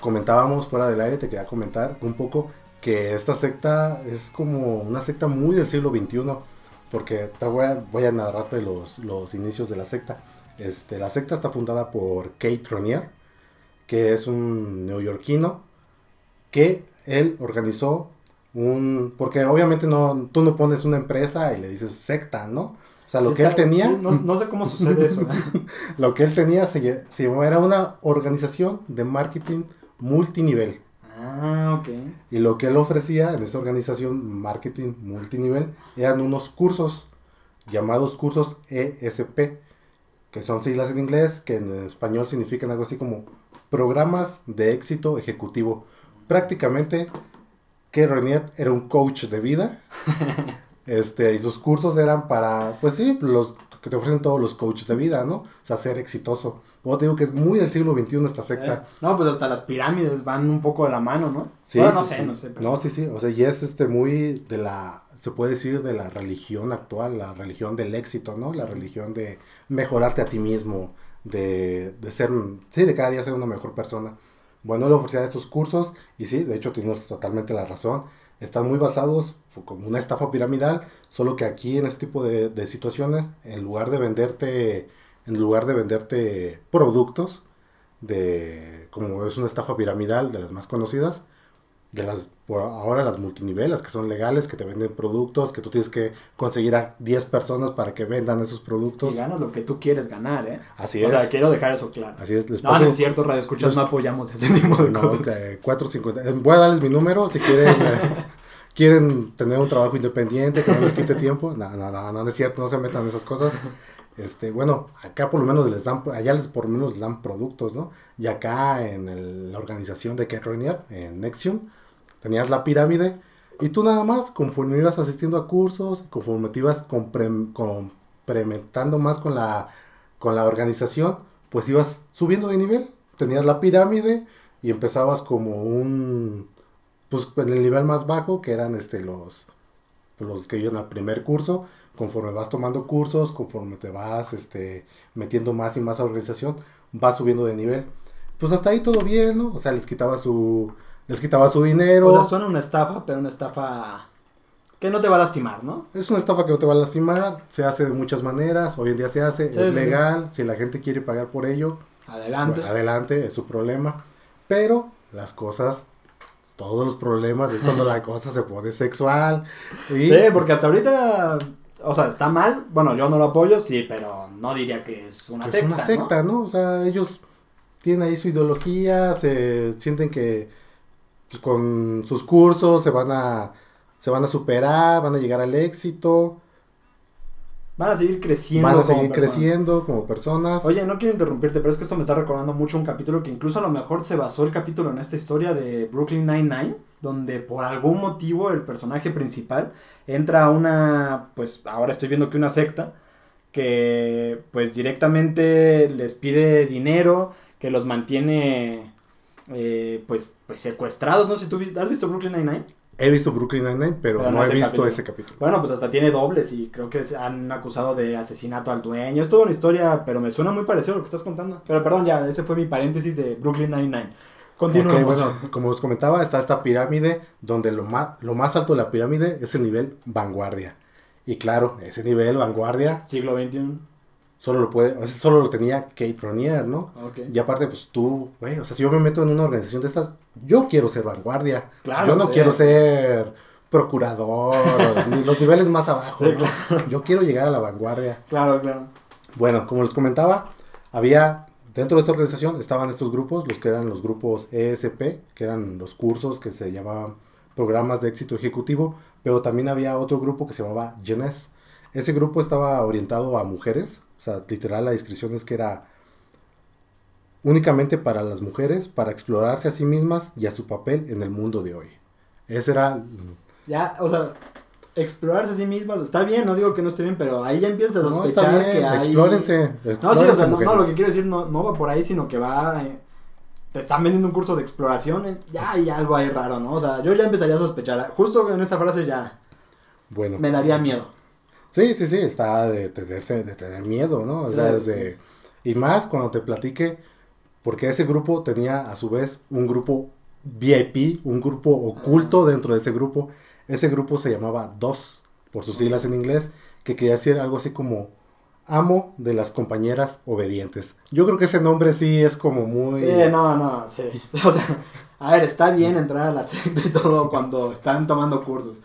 comentábamos fuera del aire, te quería comentar un poco que esta secta es como una secta muy del siglo XXI, porque te voy a, voy a narrarte los, los inicios de la secta. Este, la secta está fundada por Kate Ronier, que es un neoyorquino, que él organizó un... Porque obviamente no, tú no pones una empresa y le dices secta, ¿no? O sea, lo Sí que él está- tenía... sí, no, no sé cómo sucede eso. <laughs> Lo que él tenía se, era una organización de marketing multinivel. ah, ok. Y lo que él ofrecía en esa organización marketing multinivel eran unos cursos llamados cursos ESP, que son siglas en inglés, que en español significan algo así como programas de éxito ejecutivo. Prácticamente, que Renier era un coach de vida. <laughs> Este, y sus cursos eran para, pues sí, los que te ofrecen todos los coaches de vida, ¿no? O sea, ser exitoso. Luego te digo que es muy del siglo XXI esta secta. No, pues hasta las pirámides van un poco de la mano, ¿no? Sí, Bueno, no sí, sé, sí. no sé. pero- No, sí, sí. O sea, y es este muy de la, se puede decir de la religión actual, la religión del éxito, ¿no? La religión de mejorarte a ti mismo, de, de ser, sí, de cada día ser una mejor persona. Bueno, él ofrecía estos cursos y sí, de hecho tienes totalmente la razón. Están muy basados como una estafa piramidal, solo que aquí en este tipo de, de situaciones, en lugar de venderte, en lugar de venderte productos, de como es una estafa piramidal de las más conocidas, de las por ahora las multiniveles que son legales, que te venden productos, que tú tienes que conseguir a 10 personas para que vendan esos productos. Y ganas lo que tú quieres ganar, ¿eh? Así o es. sea, quiero dejar eso claro. Así es, les No, paso- no es cierto, Radio Escuchas, no apoyamos ese tipo de no, cosas. que 4.50. Eh, Voy a darles mi número si quieren <laughs> eh, quieren tener un trabajo independiente que no les quite tiempo. No, no, no, no, no es cierto, no se metan en esas cosas. Este, bueno, acá por lo menos les dan, allá les por lo menos les dan productos, ¿no? Y acá en la organización de Kate Rainier, en Nexium, tenías la pirámide y tú nada más, conforme ibas asistiendo a cursos, conforme te ibas complementando más con la, con la organización, pues ibas subiendo de nivel. Tenías la pirámide y empezabas como un, pues en el nivel más bajo, que eran este los, los que iban al primer curso. Conforme vas tomando cursos, conforme te vas este, metiendo más y más a la organización, vas subiendo de nivel. Pues hasta ahí todo bien, ¿no? O sea, les quitaba su, les quitaba su dinero. O sea, suena una estafa, pero una estafa que no te va a lastimar, ¿no? Es una estafa que no te va a lastimar, se hace de muchas maneras, hoy en día se hace, Sí, es sí, legal, si la gente quiere pagar por ello, Adelante. pues, adelante, es su problema. Pero las cosas, todos los problemas es cuando la <laughs> cosa se pone sexual. Y Sí, porque hasta ahorita, o sea, está mal. Bueno, yo no lo apoyo, sí, pero no diría que es una es secta. una secta, ¿no? O sea, ellos tienen ahí su ideología, se sienten que pues, con sus cursos se van a se van a superar, van a llegar al éxito, Van a seguir creciendo. van a seguir creciendo como personas. Oye, no quiero interrumpirte, pero es que esto me está recordando mucho un capítulo que incluso a lo mejor se basó el capítulo en esta historia de Brooklyn Nine-Nine, donde por algún motivo el personaje principal entra a una, pues ahora estoy viendo que una secta, que pues directamente les pide dinero, que los mantiene eh, pues, pues secuestrados, no sé si tú has visto Brooklyn Nine-Nine. He visto Brooklyn Nine-Nine, pero, Pero no, no he visto capítulo. ese capítulo. Bueno, pues hasta tiene dobles y creo que se han acusado de asesinato al dueño. Es toda una historia, pero me suena muy parecido a lo que estás contando. Pero perdón, ya, ese fue mi paréntesis de Brooklyn Nine-Nine. Continuamos. Ok, bueno, como os comentaba, está esta pirámide donde lo más, lo más alto de la pirámide es el nivel vanguardia. Y claro, ese nivel vanguardia Siglo XXI. solo lo puede, solo lo tenía Kate Ronier, ¿no? Y aparte, pues tú, güey, o sea, si yo me meto en una organización de estas, yo quiero ser vanguardia. Claro, yo no quiero ser procurador, <laughs> ni los niveles más abajo. Sí, ¿no? Yo quiero llegar a la vanguardia. Claro, claro. Bueno, como les comentaba, había dentro de esta organización estaban estos grupos, los que eran los grupos ESP, que eran los cursos que se llamaban programas de éxito ejecutivo, pero también había otro grupo que se llamaba Jeunesse. Ese grupo estaba orientado a mujeres, o sea, literal la descripción es que era únicamente para las mujeres, para explorarse a sí mismas y a su papel en el mundo de hoy. Ese era Ya, o sea, explorarse a sí mismas está bien, no digo que no esté bien, pero ahí ya empiezas a no, sospechar está bien, que hay... explórense, No, sí, o explórense, sea, no, lo que quiero decir no, no va por ahí, sino que va... eh, te están vendiendo un curso de exploración, eh, ya hay algo ahí raro, ¿no? O sea, yo ya empezaría a sospechar. Justo en esa frase ya Bueno, me daría miedo. Sí, sí, sí, está de tenerse, de tener miedo, ¿no? O Sí, sea, sí, desde- Y más cuando te platique, porque ese grupo tenía a su vez un grupo VIP, un grupo oculto dentro de ese grupo. Ese grupo se llamaba DOS, por sus siglas en inglés, que quería decir algo así como amo de las compañeras obedientes. Yo creo que ese nombre sí es como muy... Sí, no, no, sí. <laughs> O sea, a ver, está bien entrar a la secta y todo cuando están tomando cursos.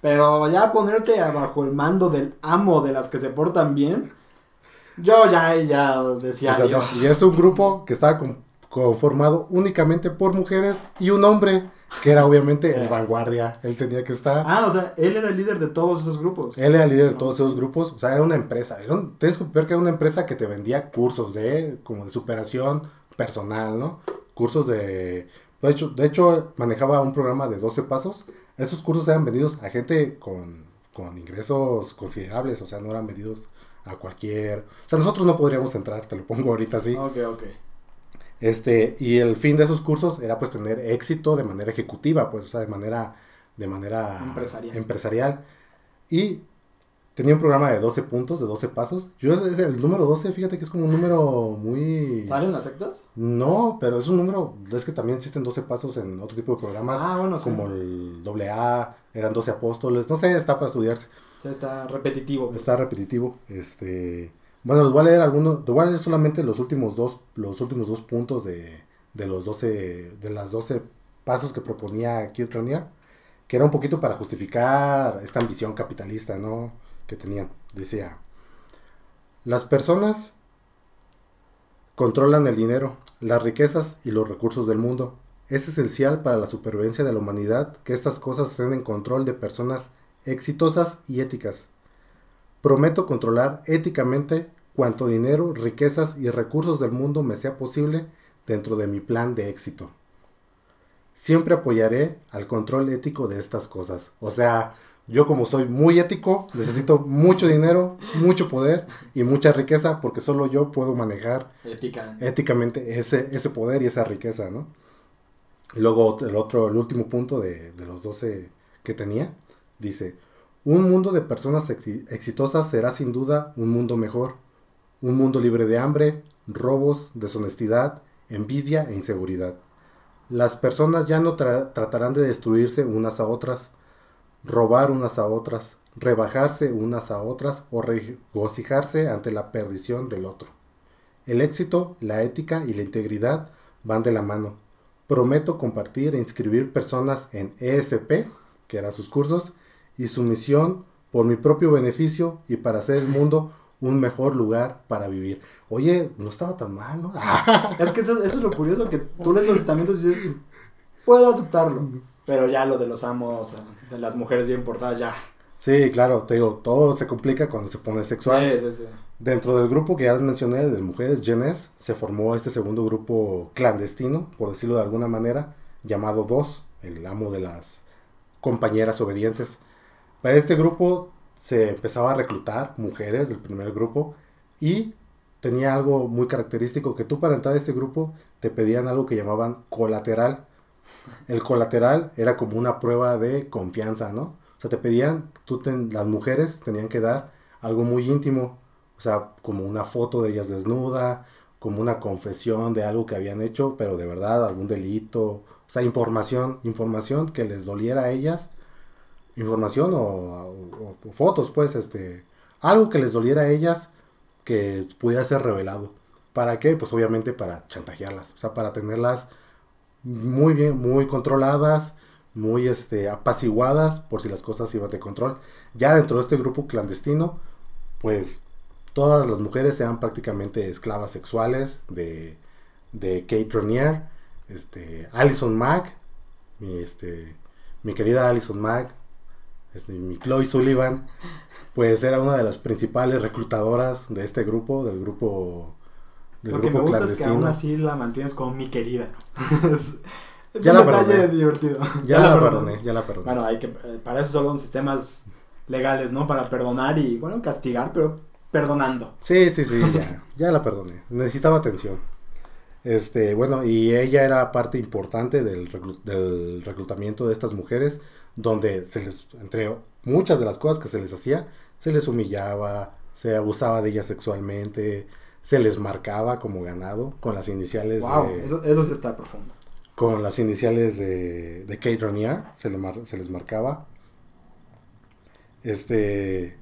Pero ya ponerte bajo el mando del amo de las que se portan bien, yo ya, ya decía O sea, adiós. y es un grupo que estaba con- conformado únicamente por mujeres y un hombre, que era obviamente el vanguardia. Él tenía que estar... Ah, o sea, él era el líder de todos esos grupos. Él era el líder de todos esos grupos, o sea, era una empresa. Era un- tienes que ver que era una empresa que te vendía cursos de como de superación personal, ¿no? Cursos de de hecho, de hecho manejaba un programa de 12 pasos. Esos cursos eran vendidos a gente con, con ingresos considerables, o sea, no eran vendidos a cualquier, o sea, nosotros no podríamos entrar, te lo pongo ahorita así. Ok, ok. Este, y el fin de esos cursos era pues tener éxito de manera ejecutiva, pues, o sea, de manera, de manera Empresarial. empresarial. Y tenía un programa de 12 puntos, de 12 pasos. Yo es, es el número 12, fíjate que es como un número muy... ¿Salen las sectas? No, pero es un número, es que también existen 12 pasos en otro tipo de programas, Ah, bueno, sí. como el AA, eran 12 apóstoles, no sé, está para estudiarse. O sea, está repetitivo. pues. Está repetitivo. Este, bueno, les voy a leer algunos, te voy a leer solamente los últimos dos, los últimos dos puntos de, de los 12, de las 12 pasos que proponía Keith Raniere, que era un poquito para justificar esta ambición capitalista, ¿no? Que tenían. Decía, las personas controlan el dinero, las riquezas y los recursos del mundo. Es esencial para la supervivencia de la humanidad que estas cosas estén en control de personas exitosas y éticas. Prometo controlar éticamente cuanto dinero, riquezas y recursos del mundo me sea posible dentro de mi plan de éxito. Siempre apoyaré al control ético de estas cosas. O sea, yo como soy muy ético, necesito mucho dinero, mucho poder y mucha riqueza porque solo yo puedo manejar Ética. éticamente ese, ese poder y esa riqueza, ¿no? Y luego el otro, el último punto de, de los 12 que tenía, dice, un mundo de personas exi- exitosas será sin duda un mundo mejor, un mundo libre de hambre, robos, deshonestidad, envidia e inseguridad. Las personas ya no tra- tratarán de destruirse unas a otras, robar unas a otras, rebajarse unas a otras o regocijarse ante la perdición del otro. El éxito, la ética y la integridad van de la mano. Prometo compartir e inscribir personas en ESP, que eran sus cursos, y su misión por mi propio beneficio y para hacer el mundo un mejor lugar para vivir. Oye, no estaba tan mal, ¿no? <laughs> Es que eso, eso es lo curioso, que tú lees los estamentos y dices, puedo aceptarlo. Pero ya lo de los amos, de las mujeres bien portadas, ya. sí, claro, te digo, todo se complica cuando se pone sexual. Sí, sí, sí. Dentro del grupo que ya les mencioné, de mujeres Genes, se formó este segundo grupo clandestino, por decirlo de alguna manera, llamado Dos, el amo de las compañeras obedientes. Para este grupo se empezaba a reclutar mujeres del primer grupo y tenía algo muy característico, que tú para entrar a este grupo te pedían algo que llamaban colateral. El colateral era como una prueba de confianza, ¿no? O sea, te pedían, tú ten- las mujeres tenían que dar algo muy íntimo, o sea, como una foto de ellas desnuda, como una confesión de algo que habían hecho, pero de verdad algún delito, o sea, información, información que les doliera a ellas, información o, fotos, pues, este, algo que les doliera a ellas que pudiera ser revelado. ¿Para qué? Pues obviamente para chantajearlas, o sea, para tenerlas muy bien, muy controladas, muy este, apaciguadas por si las cosas iban de control. Ya dentro de este grupo clandestino, pues todas las mujeres sean prácticamente esclavas sexuales de, de Kate Renier, este, Alison Mack, mi, este, mi querida Alison Mack, este, mi Chloe Sullivan, pues era una de las principales reclutadoras de este grupo, del grupo, del Lo que me grupo gusta es que aún clandestino. así la mantienes como mi querida. <laughs> es es Ya un la detalle perdoné. divertido. Ya, <laughs> la perdoné, ya la perdoné. Bueno, hay que, para eso son sistemas legales, ¿no? Para perdonar y, bueno, castigar, pero perdonando. Sí, sí, sí, ya, ya la perdoné. Necesitaba atención. Este, bueno, y ella era parte importante del, reclu- del reclutamiento de estas mujeres, donde se les, entre muchas de las cosas que se les hacía, se les humillaba, se abusaba de ellas sexualmente, se les marcaba como ganado con las iniciales Wow, de, eso, eso sí está profundo. con las iniciales de, de Kate Ranier, se, le mar- se les marcaba. Este,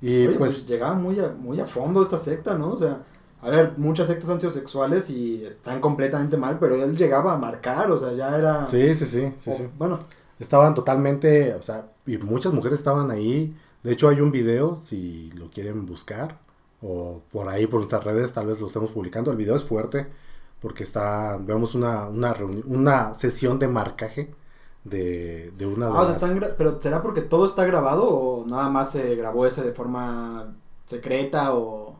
y Oye, pues, pues llegaba muy a, muy a fondo esta secta, ¿no? O sea, a ver, muchas sectas han sido sexuales y están completamente mal, pero él llegaba a marcar, o sea, ya era... sí, sí, sí, sí, o- sí. Bueno, Estaban totalmente, o sea, y muchas mujeres estaban ahí. De hecho, hay un video, si lo quieren buscar, o por ahí por nuestras redes, tal vez lo estemos publicando. El video es fuerte, porque está, vemos una, una, una sesión de marcaje de, de una de ah, o sea, están pero ¿será porque todo está grabado o nada más se grabó ese de forma secreta o...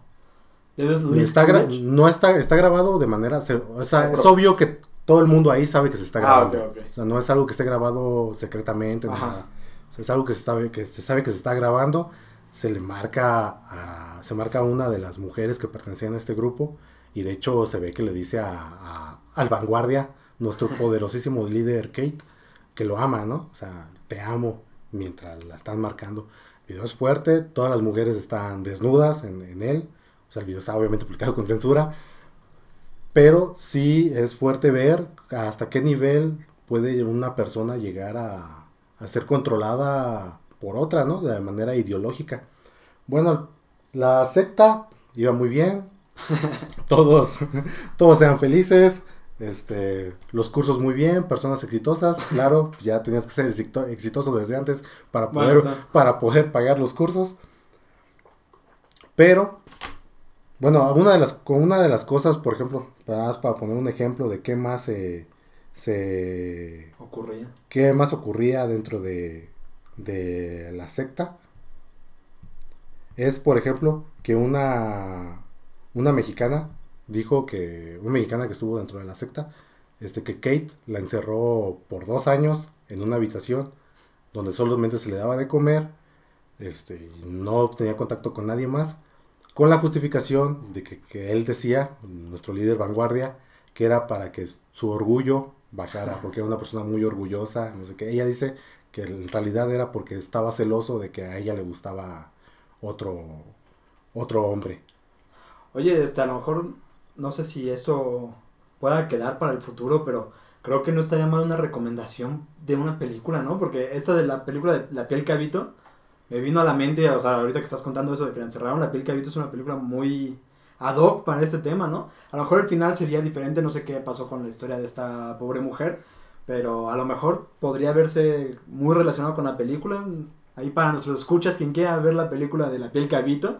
¿Esos leaked Está gra- no está, está grabado de manera, se- o sea, es obvio que todo el mundo ahí sabe que se está Ah, grabando. ok, ok. O sea, no es algo que esté grabado secretamente, nada. O sea, es algo que se sabe que se sabe que se está grabando. Se le marca a, se marca a una de las mujeres que pertenecían a este grupo y de hecho se ve que le dice a, a- al vanguardia, nuestro <laughs> poderosísimo líder Kate, que lo ama, ¿no? O sea, te amo mientras la están marcando. El video es fuerte, todas las mujeres están desnudas en, en él. O sea, el video está obviamente publicado con censura. Pero sí es fuerte ver hasta qué nivel puede una persona llegar a, a ser controlada por otra, ¿no? De manera ideológica. Bueno, la secta iba muy bien. <laughs> todos, todos sean felices. Este, los cursos muy bien, personas exitosas, claro, ya tenías que ser exito- exitoso desde antes para poder, para poder pagar los cursos. Pero, bueno, una de las, una de las cosas, por ejemplo, para, para poner un ejemplo de qué más se, se Ocurría. qué más ocurría dentro de, de la secta, es, por ejemplo, que una, una mexicana dijo que, una mexicana que estuvo dentro de la secta, este, que Kate la encerró por dos años en una habitación donde solamente se le daba de comer, este, y no tenía contacto con nadie más, con la justificación de que, él decía, nuestro líder vanguardia, que era para que su orgullo bajara, porque era una persona muy orgullosa, no sé qué. Ella dice que en realidad era porque estaba celoso de que a ella le gustaba otro, otro hombre. Oye, este, a lo mejor, no sé si esto pueda quedar para el futuro, pero creo que no estaría mal una recomendación de una película, ¿no? Porque esta de la película de La piel que habito, me vino a la mente, o sea, ahorita que estás contando eso de que la encerraron, La piel que habito es una película muy ad hoc para este tema, ¿no? A lo mejor el final sería diferente, no sé qué pasó con la historia de esta pobre mujer, pero a lo mejor podría verse muy relacionado con la película. Ahí para nuestros escuchas, quien quiera ver la película de La piel que habito,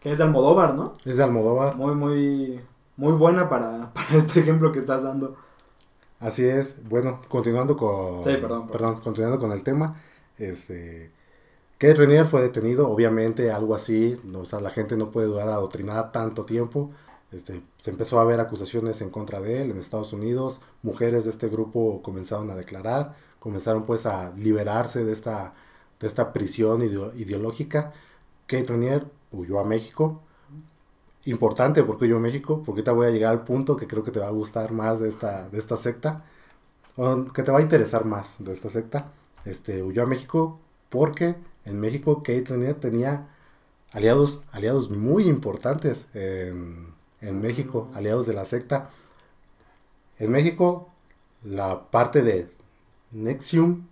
que es de Almodóvar, ¿no? Es de Almodóvar. muy, muy, muy buena para, <laughs> para este ejemplo que estás dando. Así es. Bueno, continuando con. Sí, perdón, perdón. continuando con el tema. Este. Kate Renier fue detenido, obviamente, algo así. o sea, la gente no puede durar adoctrinada tanto tiempo. Este, se empezó a ver acusaciones en contra de él en Estados Unidos. Mujeres de este grupo comenzaron a declarar, comenzaron pues a liberarse de esta, de esta prisión ideo- ideológica. Kate Renier huyó a México. Importante porque huyó a México, porque te voy a llegar al punto que creo que te va a gustar más de esta, de esta secta, que te va a interesar más de esta secta. Este, huyó a México porque en México Kate Renier tenía aliados, aliados muy importantes en, en México, aliados de la secta. En México, la parte de Nexium,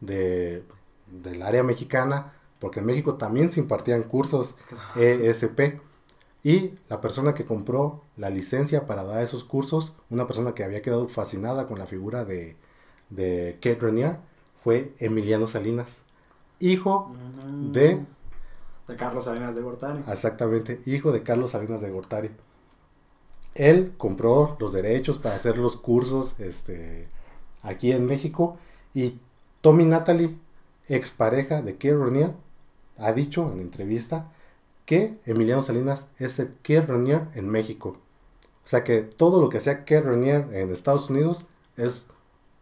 de, del área mexicana, porque en México también se impartían cursos ESP. Y la persona que compró la licencia para dar esos cursos, una persona que había quedado fascinada con la figura de, de Kate Renier, fue Emiliano Salinas, hijo Mm. de De Carlos Salinas de Gortari. Exactamente, hijo de Carlos Salinas de Gortari. Él compró los derechos para hacer los cursos este, aquí en México y Tommy Natalie, expareja de Keir Renier, ha dicho en entrevista que Emiliano Salinas es el Keir Renier en México. O sea que todo lo que hacía Keir Renier en Estados Unidos es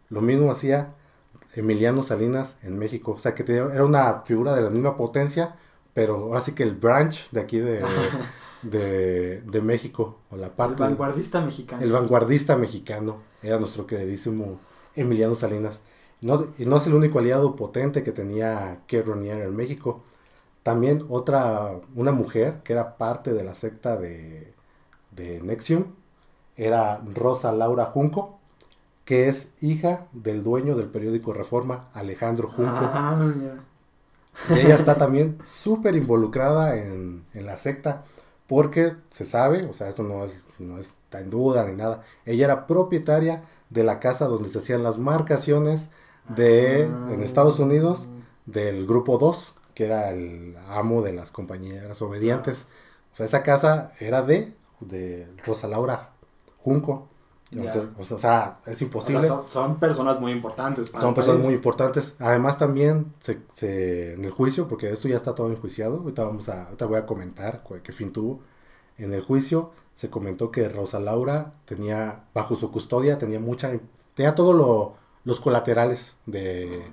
lo mismo hacía Emiliano Salinas en México. O sea que tenía- era una figura de la misma potencia, pero ahora sí que el branch de aquí de, <laughs> de, de México, o la El parte... vanguardista mexicano. El vanguardista mexicano era nuestro queridísimo Emiliano Salinas. No, y no es el único aliado potente que tenía Renier en México. También otra, una mujer que era parte de la secta de, de Nexium, era Rosa Laura Junco, que es hija del dueño del periódico Reforma, Alejandro Junco. Ah. Y ella está también súper involucrada en, en la secta porque se sabe, o sea, esto no, es, no está en duda ni nada, ella era propietaria de la casa donde se hacían las marcaciones de, Ah. en Estados Unidos del grupo 2, que era el amo de las compañeras obedientes. O sea, esa casa era de, de Rosa Laura Junco. Ya. O sea, o sea, es O sea, imposible. son, son personas muy importantes. para Son personas muy importantes. Además también se, se- en el juicio, porque esto ya está todo enjuiciado, ahorita vamos a, ahorita voy a comentar qué fin tuvo. En el juicio se comentó que Rosa Laura tenía, bajo su custodia, tenía mucha, tenía todos lo- los colaterales de,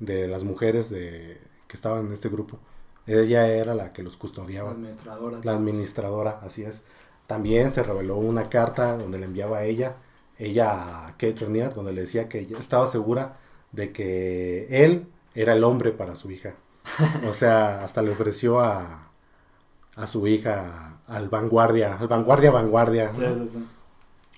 de las mujeres de, que estaban en este grupo. Ella era la que los La custodiaba, administradora. la administradora, así es. También se reveló una carta donde le enviaba a ella, ella a Kate Renier, donde le decía que ella estaba segura de que él era el hombre para su hija. O sea, hasta le ofreció a, a su hija al vanguardia, al vanguardia vanguardia. Sí, sí, sí.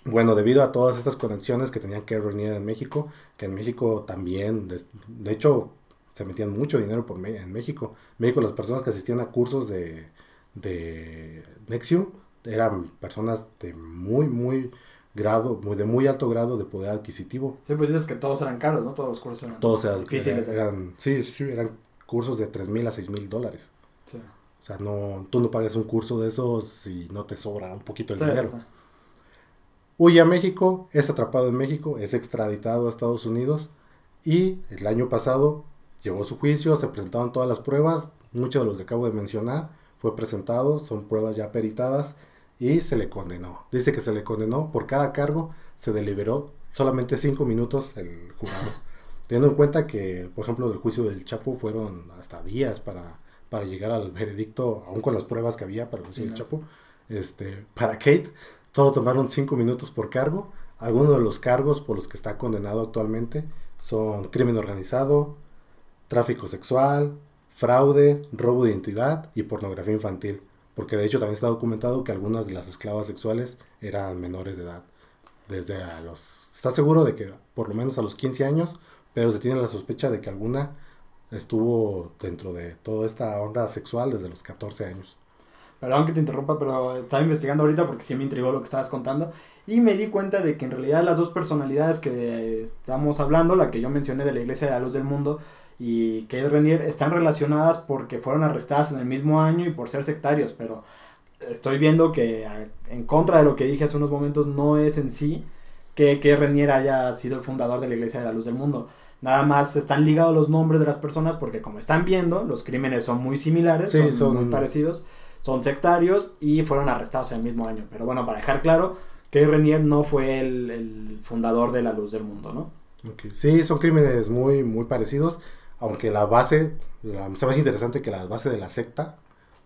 Bueno, debido a todas estas conexiones que tenía Kate Renier en México, que en México también, de, de hecho, se metían mucho dinero por me- en México. México las personas que asistían a cursos de, de Nexium eran personas de muy, muy grado, muy, de muy alto grado de poder adquisitivo. Sí, pues dices que todos eran caros, ¿no? Todos los cursos eran Todos eran, difíciles. eran, sí, sí, eran cursos de 3 mil a 6 mil dólares. Sí. O sea, no, tú no pagas un curso de esos si no te sobra un poquito el Sí, dinero. sí. Huye a México, es atrapado en México, es extraditado a Estados Unidos y el año pasado llevó su juicio, se presentaron todas las pruebas, muchos de los que acabo de mencionar fue presentado, son pruebas ya peritadas y se le condenó. Dice que se le condenó por cada cargo, se deliberó solamente cinco minutos el jurado. <laughs> Teniendo en cuenta que, por ejemplo, del juicio del Chapo fueron hasta días para, para llegar al veredicto, aún con las pruebas que había para el juicio del Sí, ¿no? Chapo. Este, para Kate, todo tomaron cinco minutos por cargo. Algunos de los cargos por los que está condenado actualmente son crimen organizado, tráfico sexual, fraude, robo de identidad y pornografía infantil. Porque de hecho también está documentado que algunas de las esclavas sexuales eran menores de edad. Desde a los... Está seguro de que por lo menos a los 15 años, pero se tiene la sospecha de que alguna estuvo dentro de toda esta onda sexual desde los 14 años. Perdón que te interrumpa, pero estaba investigando ahorita porque sí me intrigó lo que estabas contando. Y me di cuenta de que en realidad las dos personalidades que estamos hablando, la que yo mencioné de la Iglesia de la Luz del Mundo y Kate Renier, están relacionadas porque fueron arrestadas en el mismo año y por ser sectarios. Pero estoy viendo que en contra de lo que dije hace unos momentos, no es en sí que Kate Renier haya sido el fundador de la Iglesia de la Luz del Mundo. Nada más están ligados los nombres de las personas porque como están viendo, los crímenes son muy similares, Sí, son, son- muy parecidos son sectarios y fueron arrestados en el mismo año. Pero bueno, para dejar claro que Renier no fue el, el fundador de la luz del mundo, ¿no? Sí, son crímenes muy, muy parecidos, aunque la base, la, se me hace interesante que la base de la secta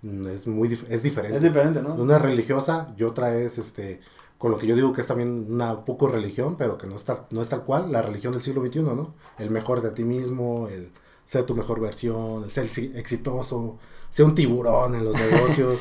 mm, es muy dif- es diferente. Es diferente, ¿no? Una es religiosa y otra es, este, con lo que yo digo que es también una poco religión, pero que no está, no es tal cual, la religión del siglo XXI, ¿no? El mejor de ti mismo, el ser tu mejor versión, el ser exi- exitoso, ser un tiburón en los <laughs> negocios.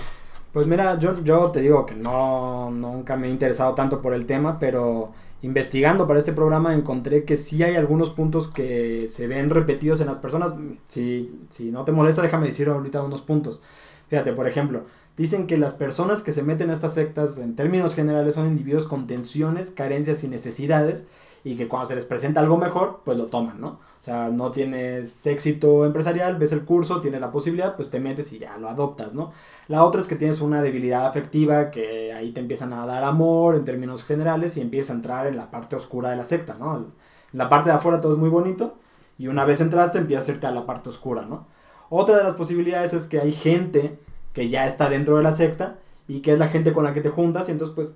Pues mira, yo, yo te digo que no, nunca me he interesado tanto por el tema, pero investigando para este programa encontré que sí hay algunos puntos que se ven repetidos en las personas. Si, si no te molesta, déjame decir ahorita unos puntos. Fíjate, por ejemplo, dicen que las personas que se meten a estas sectas, en términos generales, son individuos con tensiones, carencias y necesidades, y que cuando se les presenta algo mejor, pues lo toman, ¿no? O sea, no tienes éxito empresarial, ves el curso, tienes la posibilidad, pues te metes y ya lo adoptas, ¿no? La otra es que tienes una debilidad afectiva, que ahí te empiezan a dar amor en términos generales y empiezas a entrar en la parte oscura de la secta, ¿no? En la parte de afuera todo es muy bonito y una vez entraste empiezas a irte a la parte oscura, ¿no? Otra de las posibilidades es que hay gente que ya está dentro de la secta y que es la gente con la que te juntas y entonces pues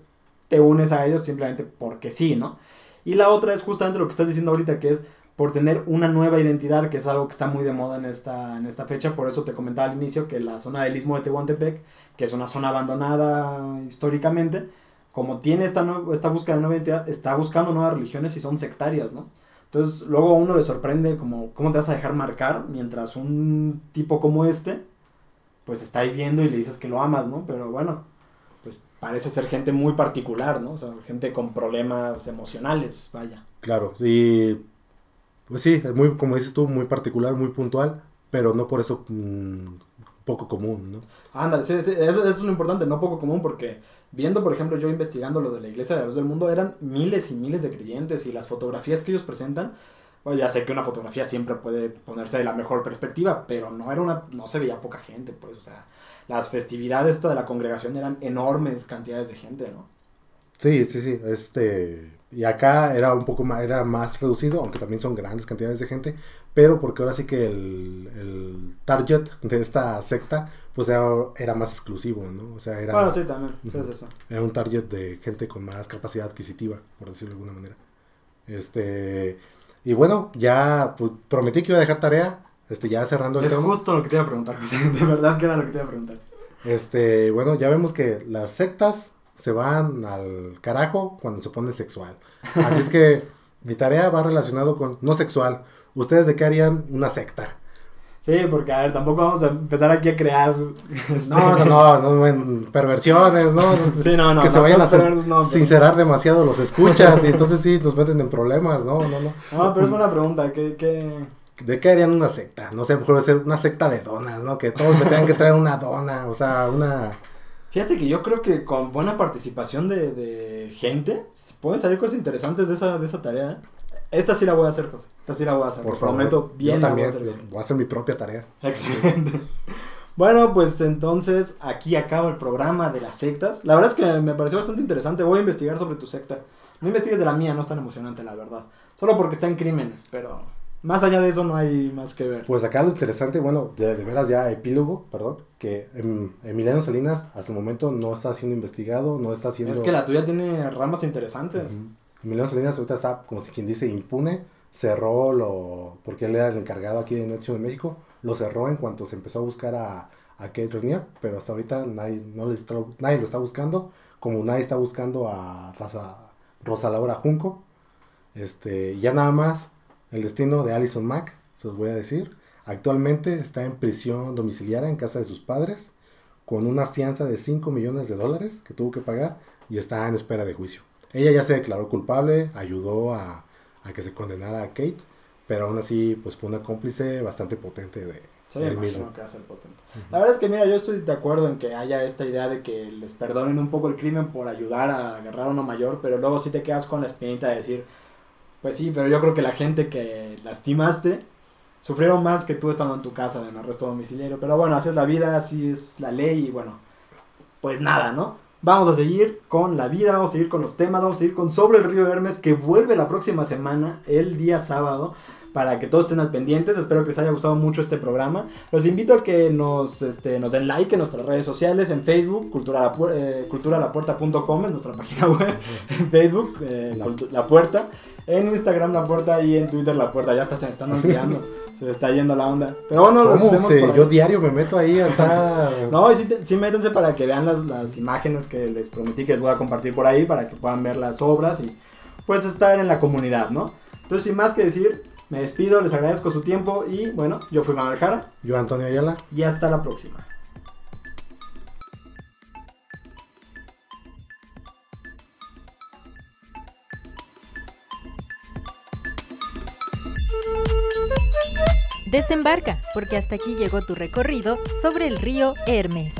te unes a ellos simplemente porque sí, ¿no? Y la otra es justamente lo que estás diciendo ahorita, que es por tener una nueva identidad, que es algo que está muy de moda en esta, en esta fecha. Por eso te comentaba al inicio que la zona del Istmo de Tehuantepec, que es una zona abandonada históricamente, como tiene esta, nue- esta búsqueda de nueva identidad, está buscando nuevas religiones y son sectarias, ¿no? Entonces, luego a uno le sorprende como, cómo te vas a dejar marcar mientras un tipo como este, pues está ahí viendo y le dices que lo amas, ¿no? Pero bueno, parece ser gente muy particular, ¿no? O sea, gente con problemas emocionales, vaya. Claro, y pues sí, es muy, como dices tú, muy particular, muy puntual, pero no por eso mm, poco común, ¿no? Ándale, sí, sí, eso, eso es lo importante, no poco común, porque viendo, por ejemplo, yo investigando lo de la Iglesia de la Luz del Mundo, eran miles y miles de creyentes y las fotografías que ellos presentan, bueno, ya sé que una fotografía siempre puede ponerse de la mejor perspectiva, pero no era una, no se veía poca gente, pues, o sea, las festividades esta de la congregación eran enormes cantidades de gente, ¿no? Sí, sí, sí, este, y acá era un poco más, era más reducido, aunque también son grandes cantidades de gente, pero porque ahora sí que el, el target de esta secta, pues era, era más exclusivo, ¿no? O sea, era, Bueno, sí, también, sí, es eso. era un target de gente con más capacidad adquisitiva, por decirlo de alguna manera. Este, y bueno, ya pues, prometí que iba a dejar tarea, este, ya cerrando el Es tema. justo lo que te iba a preguntar, José, <laughs> de verdad que era lo que te iba a preguntar. Este, bueno, ya vemos que las sectas se van al carajo cuando se pone sexual. Así es que mi tarea va relacionado con no sexual. ¿Ustedes de qué harían una secta? Sí, porque a ver, tampoco vamos a empezar aquí a crear... este, No, no, no, no, en perversiones, ¿no? <laughs> Sí, no, no, que se no, vayan a no, sin- no, pero- sincerar demasiado los escuchas y entonces sí nos meten en problemas, no, no, no. No, pero es buena pregunta, ¿qué, qué... ¿De qué harían una secta? No sé, mejor va a ser una secta de donas, ¿no? Que todos me tengan que traer una dona, o sea, una... Fíjate que yo creo que con buena participación de, de gente pueden salir cosas interesantes de esa, de esa tarea. ¿eh? Esta sí la voy a hacer, José. Esta sí la voy a hacer. Por favor. prometo, bien Yo la también voy a hacer bien. voy a hacer mi propia tarea. Excelente. <laughs> Bueno, pues entonces aquí acaba el programa de las sectas. La verdad es que me pareció bastante interesante. Voy a investigar sobre tu secta. No investigues de la mía, no es tan emocionante, la verdad. Solo porque está en crímenes, pero más allá de eso no hay más que ver. Pues acá lo interesante, bueno, de, de veras ya epílogo, perdón, que em, Emiliano Salinas hasta el momento no está siendo investigado, no está siendo... Es que la tuya tiene ramas interesantes. Emiliano Salinas ahorita está, como si quien dice, impune, cerró lo... porque él era el encargado aquí de Noticias de México, lo cerró en cuanto se empezó a buscar a, a Kate Rainier, pero hasta ahorita nadie, no le está- nadie lo está buscando, como nadie está buscando a Rosa, Rosa Laura Junco, este, ya nada más el destino de Alison Mack, se los voy a decir. Actualmente está en prisión domiciliaria en casa de sus padres con una fianza de 5 millones de dólares que tuvo que pagar y está en espera de juicio. Ella ya se declaró culpable, ayudó a, a que se condenara a Kate, pero aún así pues fue una cómplice bastante potente de Sí, imagino mismo. que va a ser potente. La verdad es que, mira, yo estoy de acuerdo en que haya esta idea de que les perdonen un poco el crimen por ayudar a agarrar a uno mayor, pero luego sí te quedas con la espinita de decir, pues sí, pero yo creo que la gente que lastimaste sufrieron más que tú estando en tu casa en arresto domiciliario. Pero bueno, así es la vida, así es la ley y bueno, pues nada, ¿no? Vamos a seguir con la vida, vamos a seguir con los temas, vamos a seguir con Sobre el Río Hermes que vuelve la próxima semana, el día sábado para que todos estén al pendientes. Espero que les haya gustado mucho este programa. Los invito a que nos, este, nos den like en nuestras redes sociales, en Facebook, cultura la, Pu- eh, culturalapuerta.com, es nuestra <laughs> página web, en Facebook, eh, La- la Puerta, en Instagram La Puerta y en Twitter La Puerta. Ya hasta se me están olvidando, <laughs> se me está yendo la onda. Pero bueno, los Sí, por yo diario me meto ahí hasta... <laughs> No, y sí, sí métanse para que vean las, las imágenes que les prometí que les voy a compartir por ahí, para que puedan ver las obras y pues estar en la comunidad, ¿no? Entonces, sin más que decir, me despido, les agradezco su tiempo y bueno, yo fui Manuel Jara. Yo Antonio Ayala. Y hasta la próxima. Desembarca, porque hasta aquí llegó tu recorrido sobre el río Hermes.